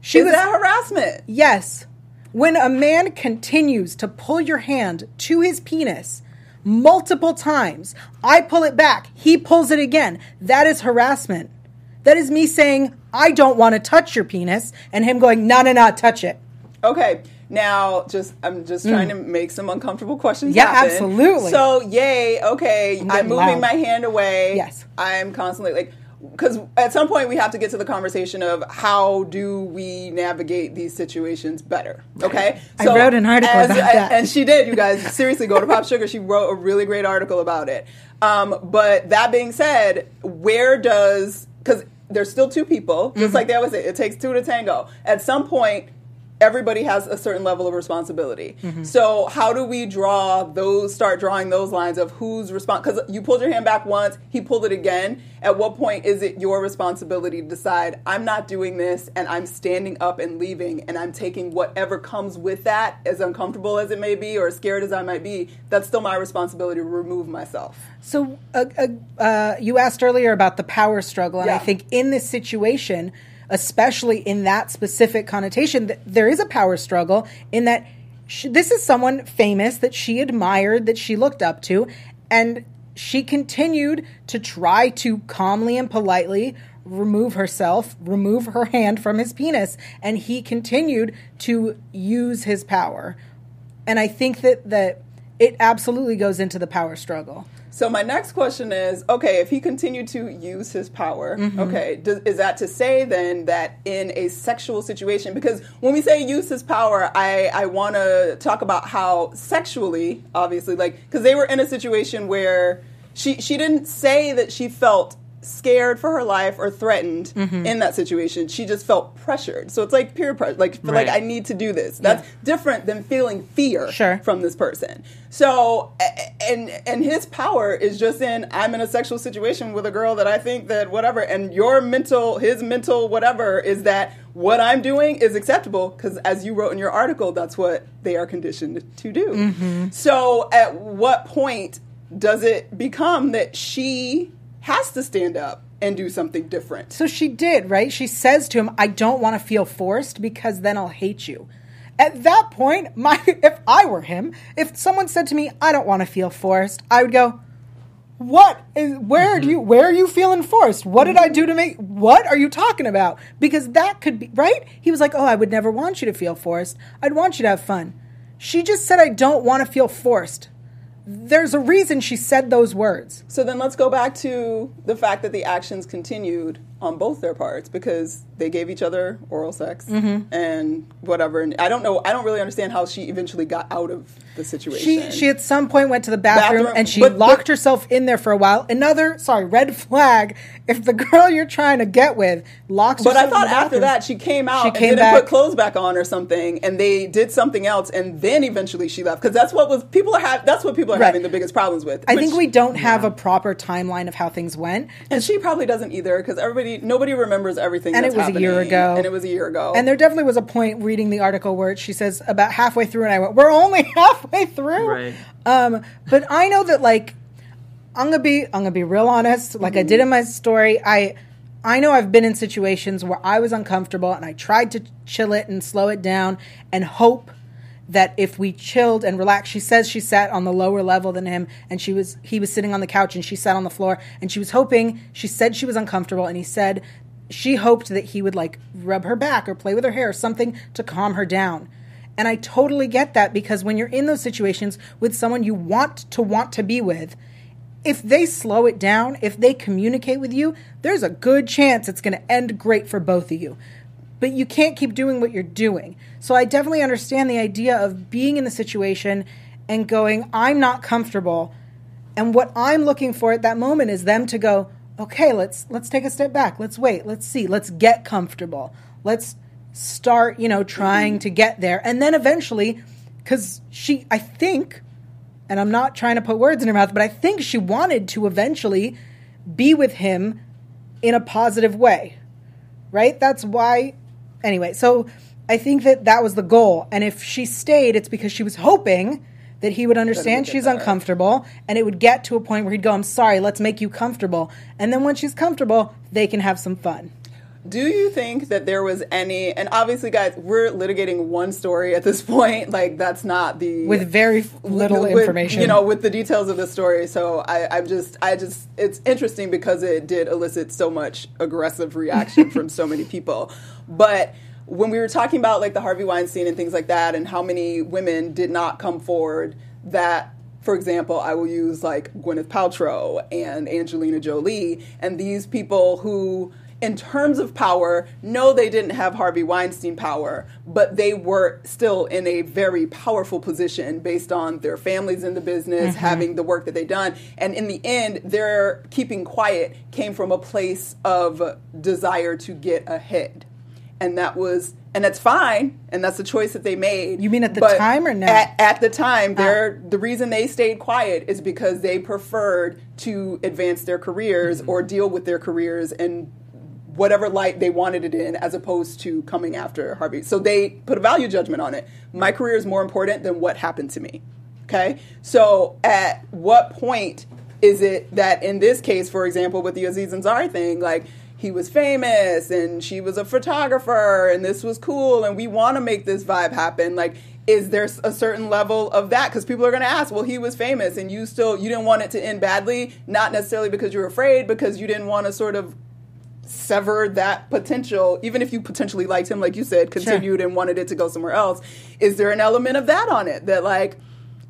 S3: She
S1: Is
S3: was
S1: that harassment?
S3: Yes. When a man continues to pull your hand to his penis multiple times, I pull it back, he pulls it again. That is harassment. That is me saying, I don't want to touch your penis, and him going, no, no, no, touch it.
S1: Okay. Now, just I'm just trying to make some uncomfortable questions.
S3: Mm. Yeah,
S1: happen.
S3: absolutely.
S1: So, yay. Okay, I'm,
S3: getting
S1: moving
S3: loud.
S1: my hand away.
S3: Yes.
S1: I'm constantly like, because at some point we have to get to the conversation of how do we navigate these situations better. Okay.
S3: I wrote an article
S1: as-
S3: about that.
S1: and she did. You guys seriously go to Pop Sugar. She wrote a really great article about it. Um, but that being said, where does because there's still two people, just
S3: Mm-hmm.
S1: like they always say, it takes two to tango. At some point, everybody has a certain level of responsibility.
S3: Mm-hmm.
S1: So how do we draw those? Start drawing those lines of who's respons Because you pulled your hand back once, he pulled it again. At what point is it your responsibility to decide I'm not doing this and I'm standing up and leaving and I'm taking whatever comes with that, as uncomfortable as it may be or as scared as I might be? That's still my responsibility to remove myself.
S3: So, uh, uh, uh, you asked earlier about the power struggle, and I think in this situation, especially in that specific connotation, th- there is a power struggle in that sh this is someone famous that she admired, that she looked up to, and she continued to try to calmly and politely remove herself, remove her hand from his penis, and he continued to use his power. And I think that that it absolutely goes into the power struggle.
S1: So my next question is, okay, if he continued to use his power,
S3: Mm-hmm.
S1: okay, does, is that to say then that in a sexual situation, because when we say use his power, I, I want to talk about how sexually, obviously, like, because they were in a situation where she, she didn't say that she felt scared for her life or threatened
S3: Mm-hmm.
S1: in that situation. She just felt pressured. So it's like peer pressure, like, feel like I need to do this. That's different than feeling fear
S3: Sure.
S1: from this person. So and and his power is just in I'm in a sexual situation with a girl that I think that whatever and your mental his mental whatever is that what I'm doing is acceptable because as you wrote in your article that's what they are conditioned to do. So at what point does it become that she has to stand up and do something different?
S3: So she did, right? She says to him, I don't want to feel forced because then I'll hate you. At that point, my if I were him, if someone said to me, I don't want to feel forced, I would go, What is where do mm-hmm. you where are you feeling forced? What did I do to make what are you talking about? Because that could be right? He was like, Oh, I would never want you to feel forced. I'd want you to have fun. She just said I don't want to feel forced. There's a reason she said those words.
S1: So then let's go back to the fact that the actions continued on both their parts because they gave each other oral sex
S3: Mm-hmm.
S1: and whatever. And I don't know. I don't really understand how she eventually got out of the situation.
S3: She she at some point went to the bathroom,
S1: Bathroom,
S3: and she
S1: but-
S3: locked
S1: but-
S3: herself in there for a while. Another sorry red flag. If the girl you're trying to get with locks, herself in.
S1: but
S3: I
S1: thought
S3: after
S1: that she came out
S3: She
S1: and
S3: came
S1: didn't
S3: back.
S1: put clothes back on or something, and they did something else, and then eventually she left because that's what was people are ha- that's what people are
S3: Right.
S1: having the biggest problems with.
S3: I
S1: which-
S3: think we don't have a proper timeline of how things went.
S1: and she probably doesn't either because everybody nobody remembers everything.
S3: And
S1: that's
S3: it was a year ago.
S1: and it was a year ago,
S3: And there definitely was a point reading the article where she says about halfway through, and I went, "We're only halfway through."
S4: Right.
S3: Um, but I know that like I'm gonna be I'm gonna be real honest. Like I did in my story, I I know I've been in situations where I was uncomfortable and I tried to chill it and slow it down and hope that if we chilled and relaxed, she says she sat on the lower level than him and she was he was sitting on the couch and she sat on the floor and she was hoping she said she was uncomfortable and he said she hoped that he would like rub her back or play with her hair or something to calm her down. And I totally get that because when you're in those situations with someone you want to want to be with, if they slow it down, if they communicate with you, there's a good chance it's going to end great for both of you. But you can't keep doing what you're doing. So I definitely understand the idea of being in the situation and going, I'm not comfortable. And what I'm looking for at that moment is them to go, okay, let's let's take a step back. Let's wait. Let's see. Let's get comfortable. Let's start, you know, trying mm-hmm. to get there. And then eventually cuz she I think and I'm not trying to put words in her mouth, but I think she wanted to eventually be with him in a positive way. Right? That's why anyway, so I think that that was the goal. And if she stayed, it's because she was hoping that he would understand she's uncomfortable and it would get to a point where he'd go, I'm sorry, let's make you comfortable. And then when she's comfortable, they can have some fun.
S1: Do you think that there was any, and obviously, guys, we're litigating one story at this point. Like, that's not the.
S3: With very little
S1: with,
S3: information.
S1: You know, with the details of the story. So I, I'm just, I just, it's interesting because it did elicit so much aggressive reaction from so many people. But when we were talking about like the Harvey Weinstein and things like that, and how many women did not come forward that for example, I will use like Gwyneth Paltrow and Angelina Jolie, and these people who, in terms of power, no, they didn't have Harvey Weinstein power, but they were still in a very powerful position based on their families in the business, mm-hmm. having the work that they've done. And in the end, their keeping quiet came from a place of desire to get ahead and that was and that's fine and that's the choice that they made
S3: you mean at the time or now
S1: at, at the time ah. they're the reason they stayed quiet is because they preferred to advance their careers mm-hmm. or deal with their careers in whatever light they wanted it in as opposed to coming after harvey. So they put a value judgment on it. My career is more important than what happened to me. Okay? So at what point is it that in this case for example with the aziz ansari thing like he was famous and she was a photographer and this was cool and we want to make this vibe happen like is there a certain level of that? Because people are going to ask well he was famous and you still you didn't want it to end badly not necessarily because you were afraid because you didn't want to sort of sever that potential even if you potentially liked him like you said continued sure. and wanted it to go somewhere else is there an element of that on it that like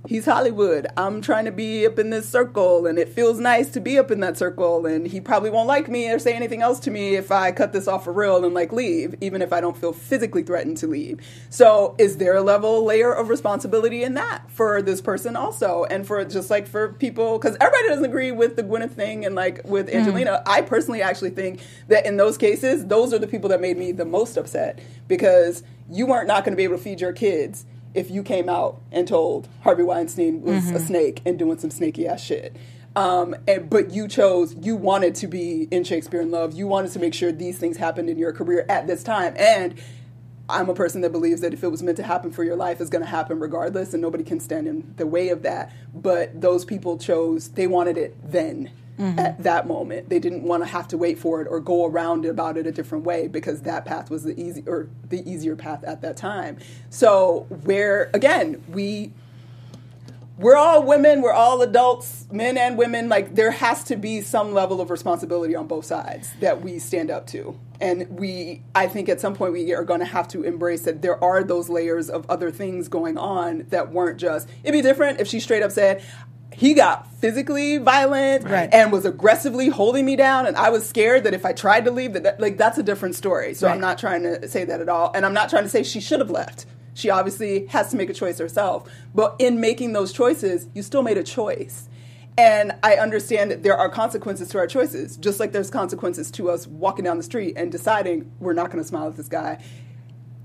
S1: he's Hollywood. I'm trying to be up in this circle, and it feels nice to be up in that circle. And he probably won't like me or say anything else to me if I cut this off for real and like leave, even if I don't feel physically threatened to leave. So, is there a level layer of responsibility in that for this person also, and for just like for people? Because everybody doesn't agree with the Gwyneth thing, and like with mm. Angelina, mm. I personally actually think that in those cases, those are the people that made me the most upset because you weren't not going to be able to feed your kids if you came out and told Harvey Weinstein was mm-hmm. a snake and doing some snaky ass shit. Um, and but you chose you wanted to be in Shakespeare in Love. You wanted to make sure these things happened in your career at this time. And I'm a person that believes that if it was meant to happen for your life, it's going to happen regardless, and nobody can stand in the way of that. But those people chose; they wanted it then mm-hmm. at that moment. They didn't want to have to wait for it or go around about it a different way because that path was the easy or the easier path at that time. So where again we we're all women, we're all adults, men and women. Like there has to be some level of responsibility on both sides that we stand up to. And we, I think at some point we are going to have to embrace that there are those layers of other things going on that weren't just. It'd be different if she straight up said, he got physically violent
S3: right.
S1: and was aggressively holding me down and i was scared that if i tried to leave that, that like that's a different story so right. i'm not trying to say that at all and i'm not trying to say she should have left she obviously has to make a choice herself but in making those choices you still made a choice and i understand that there are consequences to our choices just like there's consequences to us walking down the street and deciding we're not going to smile at this guy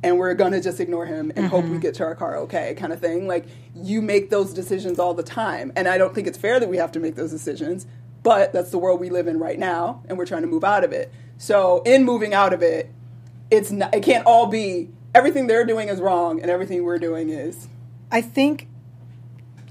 S1: and we're gonna just ignore him and mm-hmm. hope we mm-hmm. get to our car okay kind of thing like you make those decisions all the time and i don't think it's fair that we have to make those decisions but that's the world we live in right now and we're trying to move out of it so in moving out of it it's not, it can't all be everything they're doing is wrong and everything we're doing is
S3: i think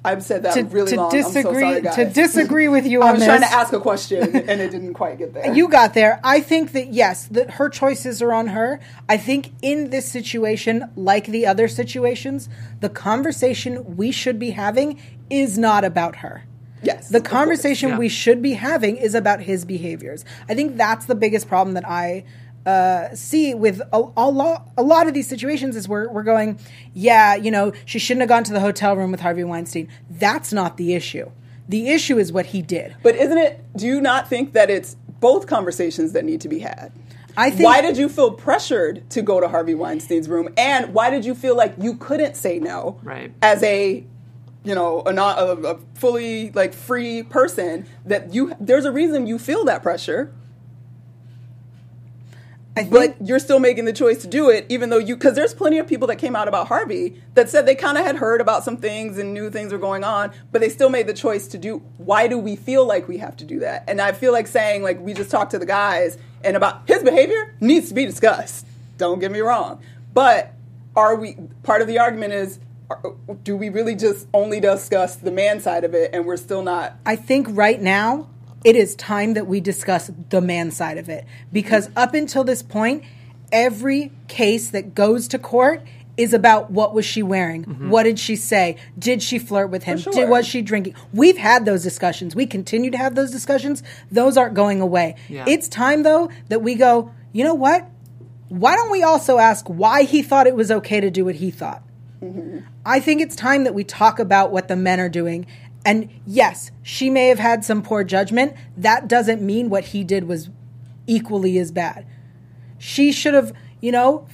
S1: I've said that
S3: to,
S1: really
S3: to
S1: long.
S3: disagree
S1: I'm so sorry, guys.
S3: to disagree with you on this.
S1: I
S3: on
S1: was
S3: this.
S1: trying to ask a question and it didn't quite get there.
S3: you got there. I think that yes, that her choices are on her. I think in this situation, like the other situations, the conversation we should be having is not about her.
S1: yes,
S3: The conversation
S4: Yeah.
S3: we should be having is about his behaviors. I think that's the biggest problem that I uh, see with a, a, lot, a lot of these situations is we're, we're going, yeah, you know, she shouldn't have gone to the hotel room with Harvey Weinstein. That's not the issue. The issue is what he did.
S1: But isn't it? Do you not think that it's both conversations that need to be had?
S3: I think
S1: why did you feel pressured to go to Harvey Weinstein's room, and why did you feel like you couldn't say no?
S4: Right.
S1: As a, you know, a not a, a fully like free person, that you there's a reason you feel that pressure,
S3: I think,
S1: but you're still making the choice to do it, even though you because there's plenty of people that came out about Harvey that said they kind of had heard about some things and knew things were going on, but they still made the choice to do. Why do we feel like we have to do that? And I feel like saying like we just talked to the guys and about his behavior needs to be discussed. Don't get me wrong, but are we part of the argument is. Do we really just only discuss the man side of it, and we're still not?
S3: I think right now it is time that we discuss the man side of it because up until this point, every case that goes to court is about what was she wearing, mm-hmm. what did she say, did she flirt with him,
S1: For
S3: did was she drinking. We've had those discussions. We continue to have those discussions. Those aren't going away.
S4: Yeah.
S3: It's time though that we go. You know what? Why don't we also ask why he thought it was okay to do what he thought? Mm-hmm. I think it's time that we talk about what the men are doing. And yes, she may have had some poor judgment. That doesn't mean what he did was equally as bad. She should have, you know,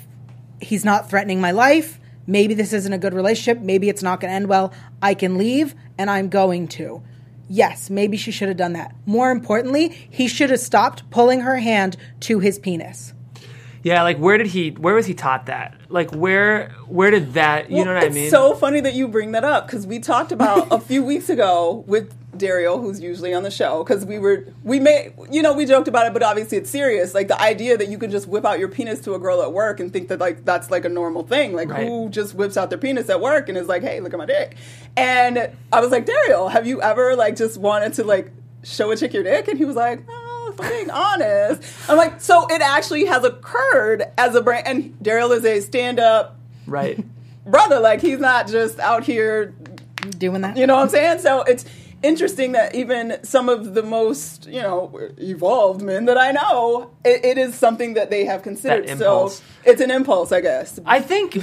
S3: he's not threatening my life. Maybe this isn't a good relationship. Maybe it's not going to end well. I can leave, and I'm going to. Yes, maybe she should have done that. More importantly, he should have stopped pulling her hand to his penis.
S4: Yeah, like where did he? Where was he taught that? Like where? Where did that? You
S1: Well,
S4: know what I
S1: it's
S4: mean?
S1: so funny that you bring that up because we talked about a few weeks ago with Dario, who's usually on the show, because we were we may you know we joked about it, but obviously it's serious. Like the idea that you can just whip out your penis to a girl at work and think that like that's like a normal thing. Like
S4: Right.
S1: who just whips out their penis at work and is like, hey, look at my dick. And I was like, Dario, have you ever like just wanted to like show a chick your dick? And he was like. Oh, being honest, I'm like, so it actually has occurred as a brand. And Daryl is a stand-up
S4: right.
S1: brother. Like he's not just out here,
S3: Doing that?
S1: you know what I'm saying? So it's interesting that even some of the most, you know, evolved men that I know, it, it is something that they have considered.
S4: That
S1: so it's an impulse, I guess.
S4: I think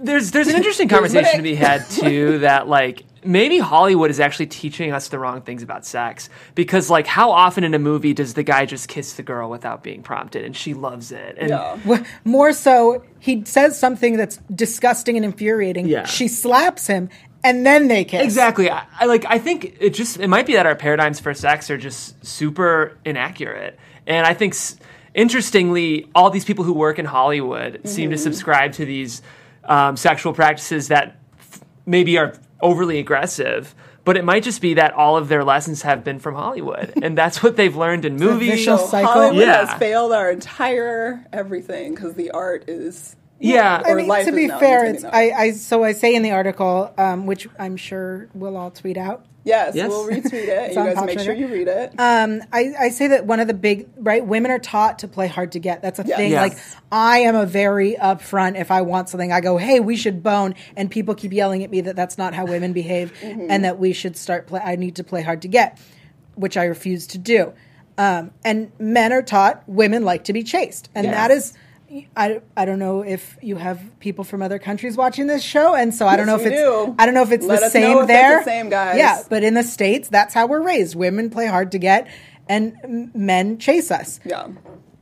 S4: there's there's an interesting conversation to be had too that like maybe Hollywood is actually teaching us the wrong things about sex because like how often in a movie does the guy just kiss the girl without being prompted and she loves it and
S1: yeah.
S3: More so, he says something that's disgusting and infuriating.
S4: Yeah.
S3: She slaps him, and then they kiss.
S4: Exactly. I, I like. I think it just. It might be that our paradigms for sex are just super inaccurate, and I think, s- interestingly, all these people who work in Hollywood seem to subscribe to these um, sexual practices that maybe are overly aggressive. But it might just be that all of their lessons have been from Hollywood, and that's what they've learned in movies.
S3: vicious
S1: So
S3: cycle.
S1: Hollywood
S4: Yeah.
S1: has failed our entire everything because the art is.
S4: Yeah,
S3: I mean,
S1: life
S3: to be fair, it's. I, I so I say in the article, um, which I'm sure we'll all tweet out.
S1: Yes,
S4: Yes.
S1: we'll retweet it. you guys
S3: Pop
S1: make sure you read it.
S3: Um, I, I say that one of the big right women are taught to play hard to get. That's a
S1: Yes.
S3: thing.
S4: Yes.
S3: Like I am a very upfront. If I want something, I go, "Hey, we should bone," and people keep yelling at me that that's not how women behave,
S1: Mm-hmm.
S3: and that we should start play. I need to play hard to get, which I refuse to do. Um, and men are taught women like to be chased, and
S1: Yes.
S3: that is. I, I don't know if you have people from other countries watching this show, and so I don't
S1: Yes,
S3: know if it's
S1: do.
S3: I don't know if it's
S1: Let
S3: the same
S1: it's the
S3: there.
S1: same, guys.
S3: Yeah, but in the states, that's how we're raised. Women play hard to get, and men chase us.
S1: yeah.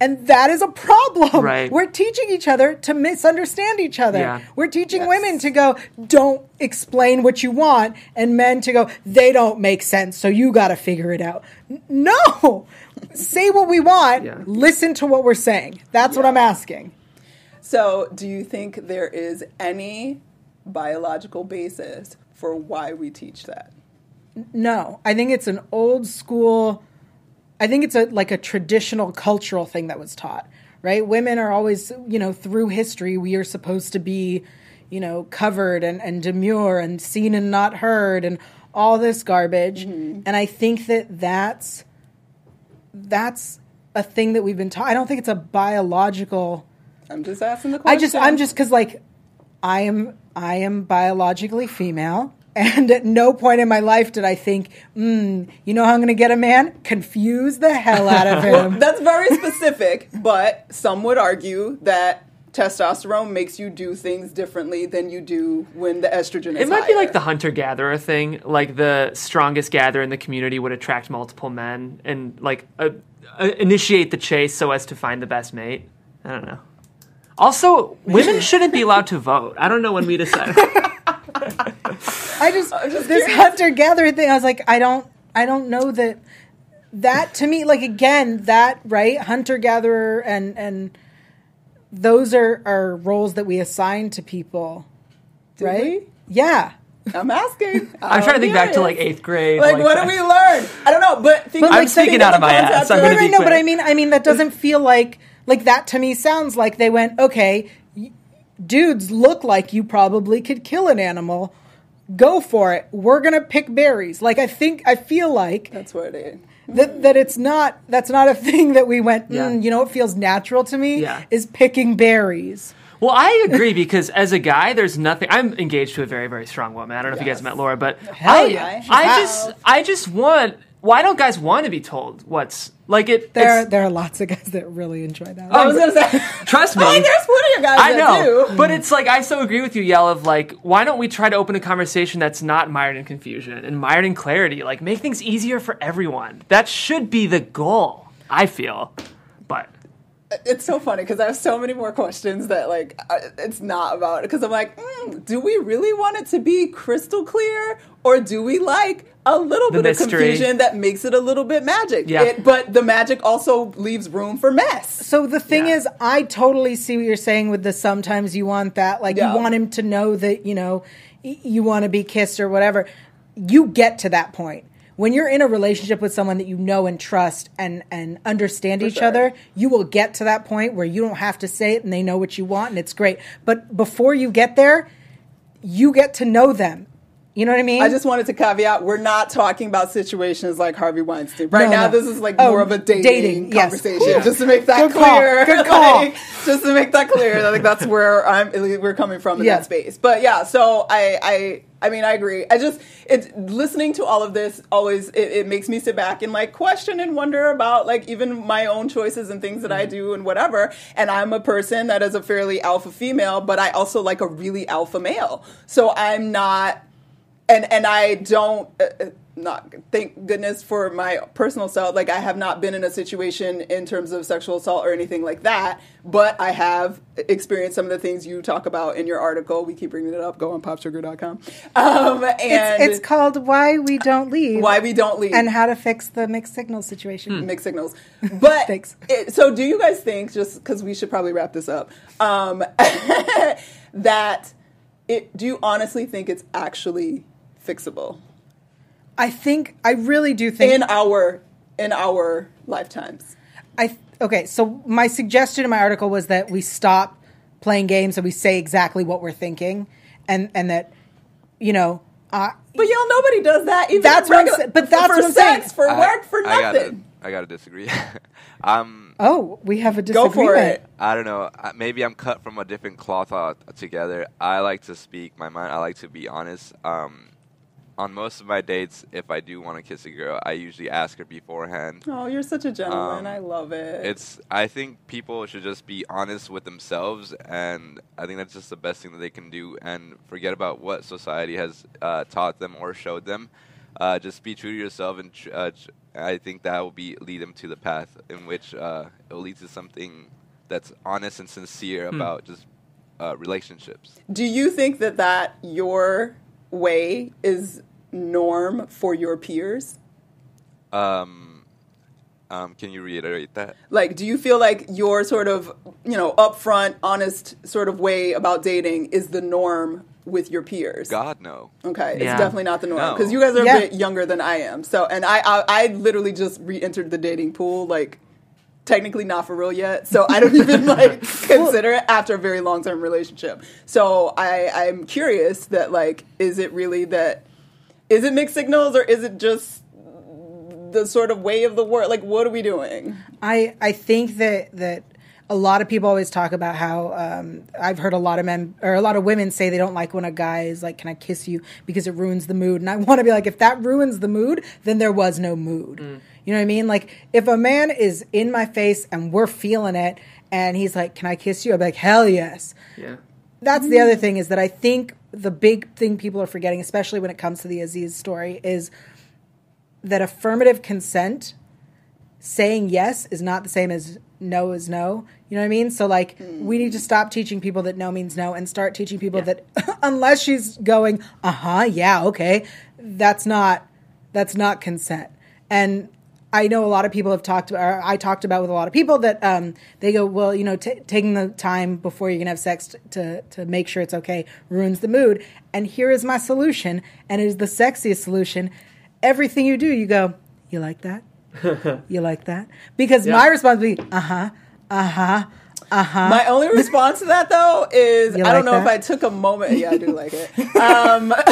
S3: And that is a problem.
S4: Right.
S3: We're teaching each other to misunderstand each other.
S4: Yeah.
S3: We're teaching
S1: Yes.
S3: women to go, don't explain what you want, and men to go, they don't make sense, so you got to figure it out. N- No! Say what we want,
S4: Yeah.
S3: listen to what we're saying. That's what I'm asking.
S1: So, do you think there is any biological basis for why we teach that?
S3: No, I think it's an old school. I think it's a like a traditional cultural thing that was taught. Right, women are always, you know, through history, we are supposed to be, you know, covered and, and demure and seen and not heard and all this garbage.
S1: Mm-hmm.
S3: And I think that that's that's a thing that we've been taught. I don't think it's a biological.
S1: I'm just asking the question.
S3: I just I'm just because like I am I am biologically female. And at no point in my life did I think, mm, you know how I'm going to get a man? Confuse the hell out of him.
S1: That's very specific, but some would argue that testosterone makes you do things differently than you do when the estrogen is
S4: It might be like the hunter gatherer thing. Like the strongest gatherer in the community would attract multiple men and like uh, uh, initiate the chase so as to find the best mate. I don't know. Also, women shouldn't be allowed to vote. I don't know when we decide.
S3: I just, this hunter gatherer thing. I was like, I don't, I don't know that that to me, like again, that right hunter gatherer and and those are are roles that we assign to people,
S1: Did
S3: right?
S1: we?
S3: Yeah.
S1: I'm asking.
S4: I'm trying to think back to like eighth grade.
S1: Like, what did we learn? I don't know, but think
S3: But,
S4: I'm speaking out of my ass.
S1: concept
S4: I'm
S3: Right,
S4: be
S3: right, no, but. I mean, I mean that doesn't feel like like that to me sounds like they went, okay, y- dudes look like you probably could kill an animal. Go for it. We're gonna pick berries. Like I think I feel like
S1: That's what it is.
S3: that that it's not that's not a thing that we went.
S4: Yeah.
S3: Mm, you know, it feels natural to me
S4: Yeah.
S3: is picking berries.
S4: Well, I agree because as a guy, there's nothing. I'm engaged to a very, very strong woman. I don't know if you guys met Laura, but
S3: Hell
S4: I,
S3: yeah. She's
S4: I just, I just want. Why don't guys want to be told what's like it?
S3: There
S4: it's-
S3: there are lots of guys that really enjoy that.
S1: Oh, I was gonna say.
S4: Trust me.
S1: I mean, there's plenty of guys
S4: I
S1: that
S4: know,
S1: do.
S4: but it's like I so agree with you, Yael. Of like, why don't we try to open a conversation that's not mired in confusion and mired in clarity? Like, make things easier for everyone. That should be the goal. I feel, but
S1: it's so funny because I have so many more questions that like it's not about because I'm like, mm, do we really want it to be crystal clear or do we like a little
S4: The
S1: bit
S4: mystery.
S1: of confusion that makes it a little bit magic?
S4: Yeah.
S1: It- but the magic also leaves room for mess.
S3: So the thing
S4: Yeah.
S3: is, I totally see what you're saying with the sometimes you want that, like
S1: Yeah.
S3: you want him to know that you know y- you want to be kissed or whatever. You get to that point when you're in a relationship with someone that you know and trust and and understand each
S1: sure.
S3: other. You will get to that point where you don't have to say it and they know what you want and it's great. But before you get there, you get to know them. You know what I mean?
S1: I just wanted to caveat: we're not talking about situations like Harvey Weinstein. Right
S3: No,
S1: now,
S3: no.
S1: this is like
S3: Oh,
S1: more of a dating,
S3: dating,
S1: conversation.
S3: Yeah.
S1: Just to make that
S3: Good call,
S1: clear.
S3: good call.
S1: Like, just to make that clear. I think that's where I'm. We're coming from in
S3: Yeah.
S1: that space. But yeah, so I, I, I mean, I agree. I just it's listening to all of this always it, it makes me sit back and like question and wonder about like even my own choices and things that
S3: Mm-hmm.
S1: I do and whatever. And I'm a person that is a fairly alpha female, but I also like a really alpha male. So I'm not and and I don't uh, uh, not thank goodness for my personal self like I have not been in a situation in terms of sexual assault or anything like that but I have experienced some of the things you talk about in your article we keep bringing it up go on popsugar.com um and
S3: it's, it's called "Why We Don't Leave."
S1: why we don't leave
S3: and how to fix the mixed signal situation.
S1: mixed signals. But it, so, do you guys think just because we should probably wrap this up um, that it? Do you honestly think it's actually fixable
S3: I think I really do think
S1: in our in our lifetimes?
S3: I okay. So my suggestion in my article was that we stop playing games and we say exactly what we're thinking, and and that you know. Uh,
S1: But y'all, nobody does that. Even
S3: That's
S1: in
S3: what I'm but that's
S1: for
S3: what I'm
S1: sex,
S3: saying.
S1: for
S5: I-
S1: work, for
S5: I gotta,
S1: nothing.
S5: I gotta disagree. um,
S3: oh, we have a
S1: Go
S3: disagreement.
S1: for it.
S5: I don't know. Maybe I'm cut from a different cloth altogether. I like to speak my mind. I like to be honest. Um, on most of my dates, if I do want to kiss a girl, I usually ask her beforehand.
S1: Oh, you're such a gentleman.
S5: Um,
S1: I love it.
S5: It's. I think people should just be honest with themselves, and I think that's just the best thing that they can do, and forget about what society has uh, taught them or showed them. Uh, just be true to yourself, and tr- uh, tr- I think that will be lead them to the path in which uh, it will lead to something that's honest and sincere about just uh, relationships.
S1: Do you think that that your way is norm for your peers?
S5: Um, um, can you reiterate that?
S1: Like, do you feel like your sort of, you know, upfront, honest sort of way about dating is the norm with your peers?
S5: God, no.
S1: Okay,
S4: Yeah.
S1: it's definitely not the norm
S5: No.
S1: because you guys are
S3: Yeah.
S1: a bit younger than I am. So, and I, I, I literally just re-entered the dating pool like technically not for real yet, so I don't even like consider it after a very long term relationship. So I I'm curious that like is it really that is it mixed signals or is it just the sort of way of the world? Like what are we doing?
S3: I I think that that a lot of people always talk about how um, I've heard a lot of men or a lot of women say they don't like when a guy is like, "Can I kiss you?" because it ruins the mood. And I want to be like, if that ruins the mood, then there was no mood. You know what I mean? Like if a man is in my face and we're feeling it, and he's like, "Can I kiss you?" I'm like, "Hell yes."
S4: Yeah.
S3: That's the other thing is that I think the big thing people are forgetting, especially when it comes to the Aziz story, is that affirmative consent, saying yes, is not the same as no is no. You know what I mean? So like, we need to stop teaching people that no means no and start teaching people
S4: Yeah.
S3: that unless she's going, uh huh, yeah, okay, that's not that's not consent. And I know a lot of people have talked, or I talked about with a lot of people that um, they go, well, you know, t- taking the time before you're gonna have sex t- to to make sure it's okay ruins the mood. And here is my solution, and it is the sexiest solution. Everything you do, you go, you like that, you like that, because my response would be, uh huh, uh huh, uh huh.
S1: My only response to that though is
S3: You
S1: I don't
S3: like
S1: know if? I took a moment. Yeah, I do like it. Um,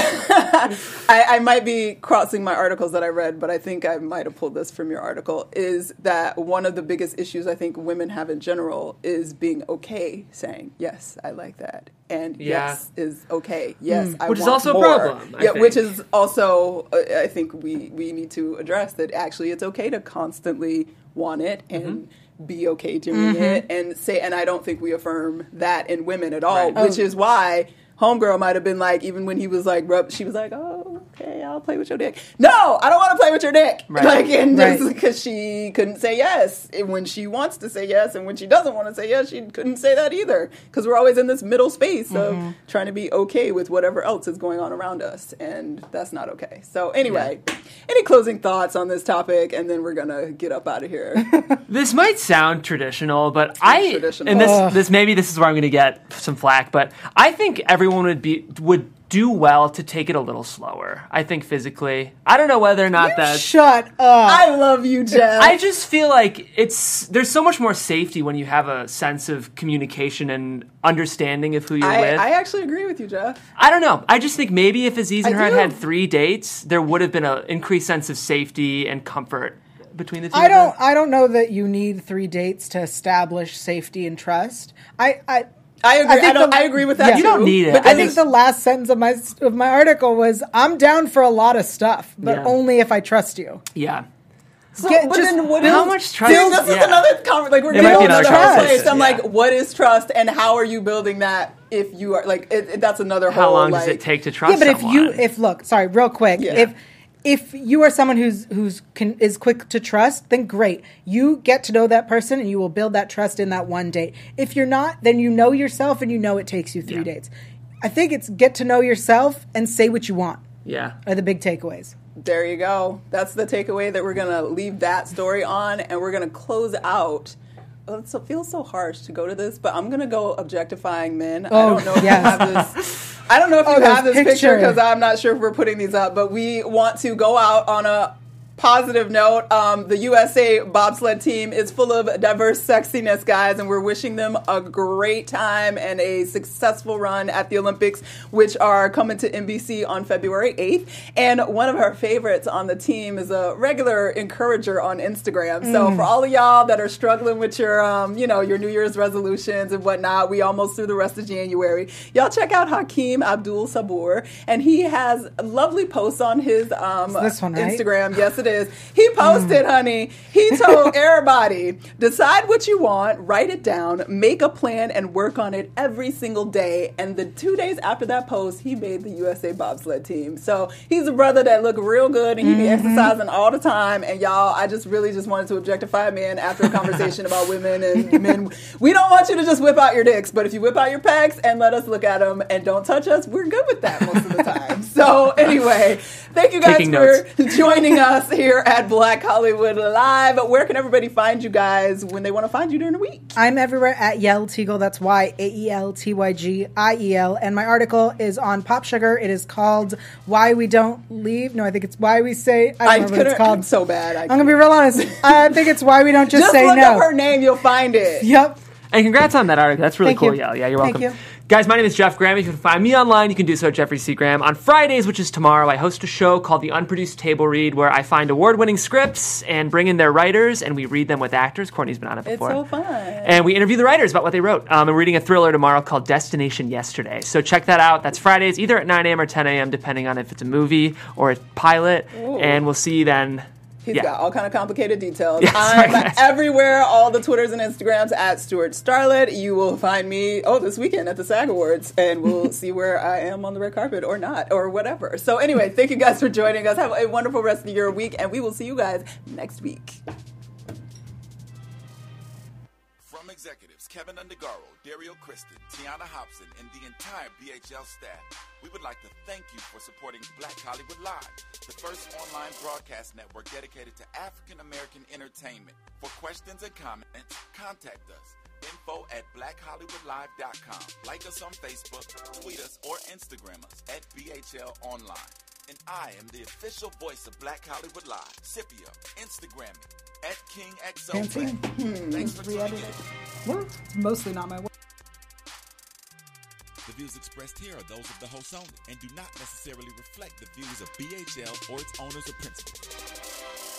S1: I, I might be crossing my articles that I read, but I think I might have pulled this from your article. Is that one of the biggest issues I think women have in general is being okay saying yes, I like that, and
S4: Yeah.
S1: yes is okay. Yes, I
S4: Which is
S1: want
S4: also a problem, I
S1: yeah, which
S4: think.
S1: is also uh, I think we we need to address that. Actually, it's okay to constantly want it and
S4: Mm-hmm.
S1: Be okay doing mm-hmm. it and say. And I don't think we affirm that in women at all,
S4: Right.
S1: which oh. is why. Homegirl might have been like, even when he was like, rub, she was like, "Oh, okay, I'll play with your dick." No, I don't want to play with your dick.
S4: Right.
S1: Like, and
S3: Right.
S1: just because she couldn't say yes, and when she wants to say yes, and when she doesn't want to say yes, she couldn't say that either. Because we're always in this middle space of mm-hmm. trying to be okay with whatever else is going on around us, and that's not okay. So, anyway, any closing thoughts on this topic, and then we're gonna get up out of here.
S4: This might sound traditional, but I
S1: traditional.
S4: and this
S3: Ugh.
S4: this maybe this is where I'm going to get some flack, but I think everyone would be would do well to take it a little slower. I think physically. I don't know whether or not that's
S3: Shut up.
S1: I love you, Jeff.
S4: I just feel like it's there's so much more safety when you have a sense of communication and understanding of who you're
S1: I,
S4: with.
S1: I actually agree with you, Jeff.
S4: I don't know. I just think maybe if Aziz and
S1: I
S4: her had
S1: do.
S4: had three dates, there would have been an increased sense of safety and comfort between the two.
S3: I
S4: of them.
S3: don't. I don't know that you need three dates to establish safety and trust. I. I
S1: I agree. I,
S3: think
S1: don't,
S3: the-
S1: I agree with that.
S3: yeah. You
S4: don't need it.
S1: But
S3: I
S4: I
S3: think the last sentence of my of my article was, "I'm down for a lot of stuff, but
S4: Yeah.
S3: only if I trust you."
S4: Yeah.
S3: Get-
S1: but
S3: just
S1: then what
S4: How
S1: is-
S4: much trust-
S1: See, this is
S4: Yeah.
S1: another conversation. Like we're
S4: It
S1: getting
S4: might be
S1: to
S4: another
S1: another place.
S4: conversation,
S1: I'm
S4: yeah.
S1: like, what is trust, and how are you building that? If you are like, it, it- that's another whole?
S4: How
S1: whole.
S4: long
S1: like,
S4: does it take to trust
S3: yeah, but if you if look, sorry, real quick,
S1: Yeah.
S3: if if you are someone who's who's can, is quick to trust, then great. You get to know that person, and you will build that trust in that one date. If you're not, then you know yourself, and you know it takes you three
S4: Yeah.
S3: dates. I think it's get to know yourself and say what you want.
S4: yeah.
S3: Are the big takeaways.
S1: There you go. That's the takeaway that we're gonna leave that story on, and we're gonna close out. Oh, it's- it feels so harsh to go to this, but I'm gonna go objectifying men. I
S3: Oh,
S1: don't know if
S3: yes.
S1: you have this. I don't know if
S3: Oh,
S1: you
S3: this
S1: have this picture
S3: picture.
S1: because I'm not sure if we're putting these up, but we want to go out on a positive note. Um, the USA bobsled team is full of diverse sexiness, guys, and we're wishing them a great time and a successful run at the Olympics, which are coming to NBC on February 8th. And one of our favorites on the team is a regular encourager on Instagram. So for all of y'all that are struggling with your, um, you know, your New Year's resolutions and whatnot, we almost through the rest of January. Y'all check out Hakeem Abdul Saboor, and he has lovely posts on his um,
S3: this one, right?
S1: Instagram. Yes, it is. He posted, mm. honey. He told everybody, decide what you want, write it down, make a plan, and work on it every single day. And the two days after that post, he made the USA bobsled team. So he's a brother that look real good, and he be mm-hmm. exercising all the time. And y'all, I just really just wanted to objectify men after a conversation about women and men. We don't want you to just whip out your dicks, but if you whip out your pecs and let us look at them and don't touch us, we're good with that most of the time. So anyway, thank you guys
S4: Taking
S1: for
S4: notes.
S1: joining us here at Black Hollywood Live. Where can everybody find you guys when they want to find you during the week?
S3: I'm everywhere at Yael Tygiel. That's Y A E L T Y G I E L. And my article is on Pop Sugar. It is called "Why We Don't Leave." No, I think it's "Why We Say." I don't
S1: I
S3: know what
S1: couldn't.
S3: it's called.
S1: so bad. I
S3: I'm gonna be real honest. I think it's "Why We Don't Just,
S1: just
S3: Say
S1: look
S3: No."
S1: up her name. You'll find it.
S3: Yep.
S4: And congrats on that article. That's really
S3: Thank
S4: cool.
S3: you.
S4: Yeah, yeah, you're
S3: Thank
S4: welcome. Guys, my name is Jeff Graham. If You can find me online. You can do so at Jeffrey C. Graham. On Fridays, which is tomorrow, I host a show called The Unproduced Table Read, where I find award winning scripts and bring in their writers, and we read them with actors. Courtney's been on it before.
S1: It's so fun.
S4: And we interview the writers about what they wrote. Um, and we're reading a thriller tomorrow called Destination Yesterday. So check that out. That's Fridays, either at 9 a.m. or 10 a.m., depending on if it's a movie or a pilot. And we'll see you then.
S1: He's
S4: yeah.
S1: got all kind of complicated details.
S4: Yes,
S1: I'm
S4: right.
S1: everywhere, all the Twitters and Instagrams at Stuart Starlet. You will find me oh this weekend at the SAG Awards, and we'll see where I am on the red carpet or not or whatever. So anyway, thank you guys for joining us. Have a wonderful rest of your week, and we will see you guys next week.
S2: From executives Kevin Undergaro, Dario Kristen, Tiana Hobson, and the entire BHL staff, we would like to thank you for supporting Black Hollywood Live, the first online broadcast network dedicated to African American entertainment. For questions and comments, contact us. Info at blackhollywoodlive.com. Like us on Facebook, tweet us, or Instagram us at BHL Online. And I am the official voice of Black Hollywood Live, Scipio. Instagram me at KingXO.
S3: Fancy.
S2: Hmm, Thanks for tuning in.
S3: Well, it's mostly not my work.
S2: The views expressed here are those of the host only and do not necessarily reflect the views of BHL or its owners or principals.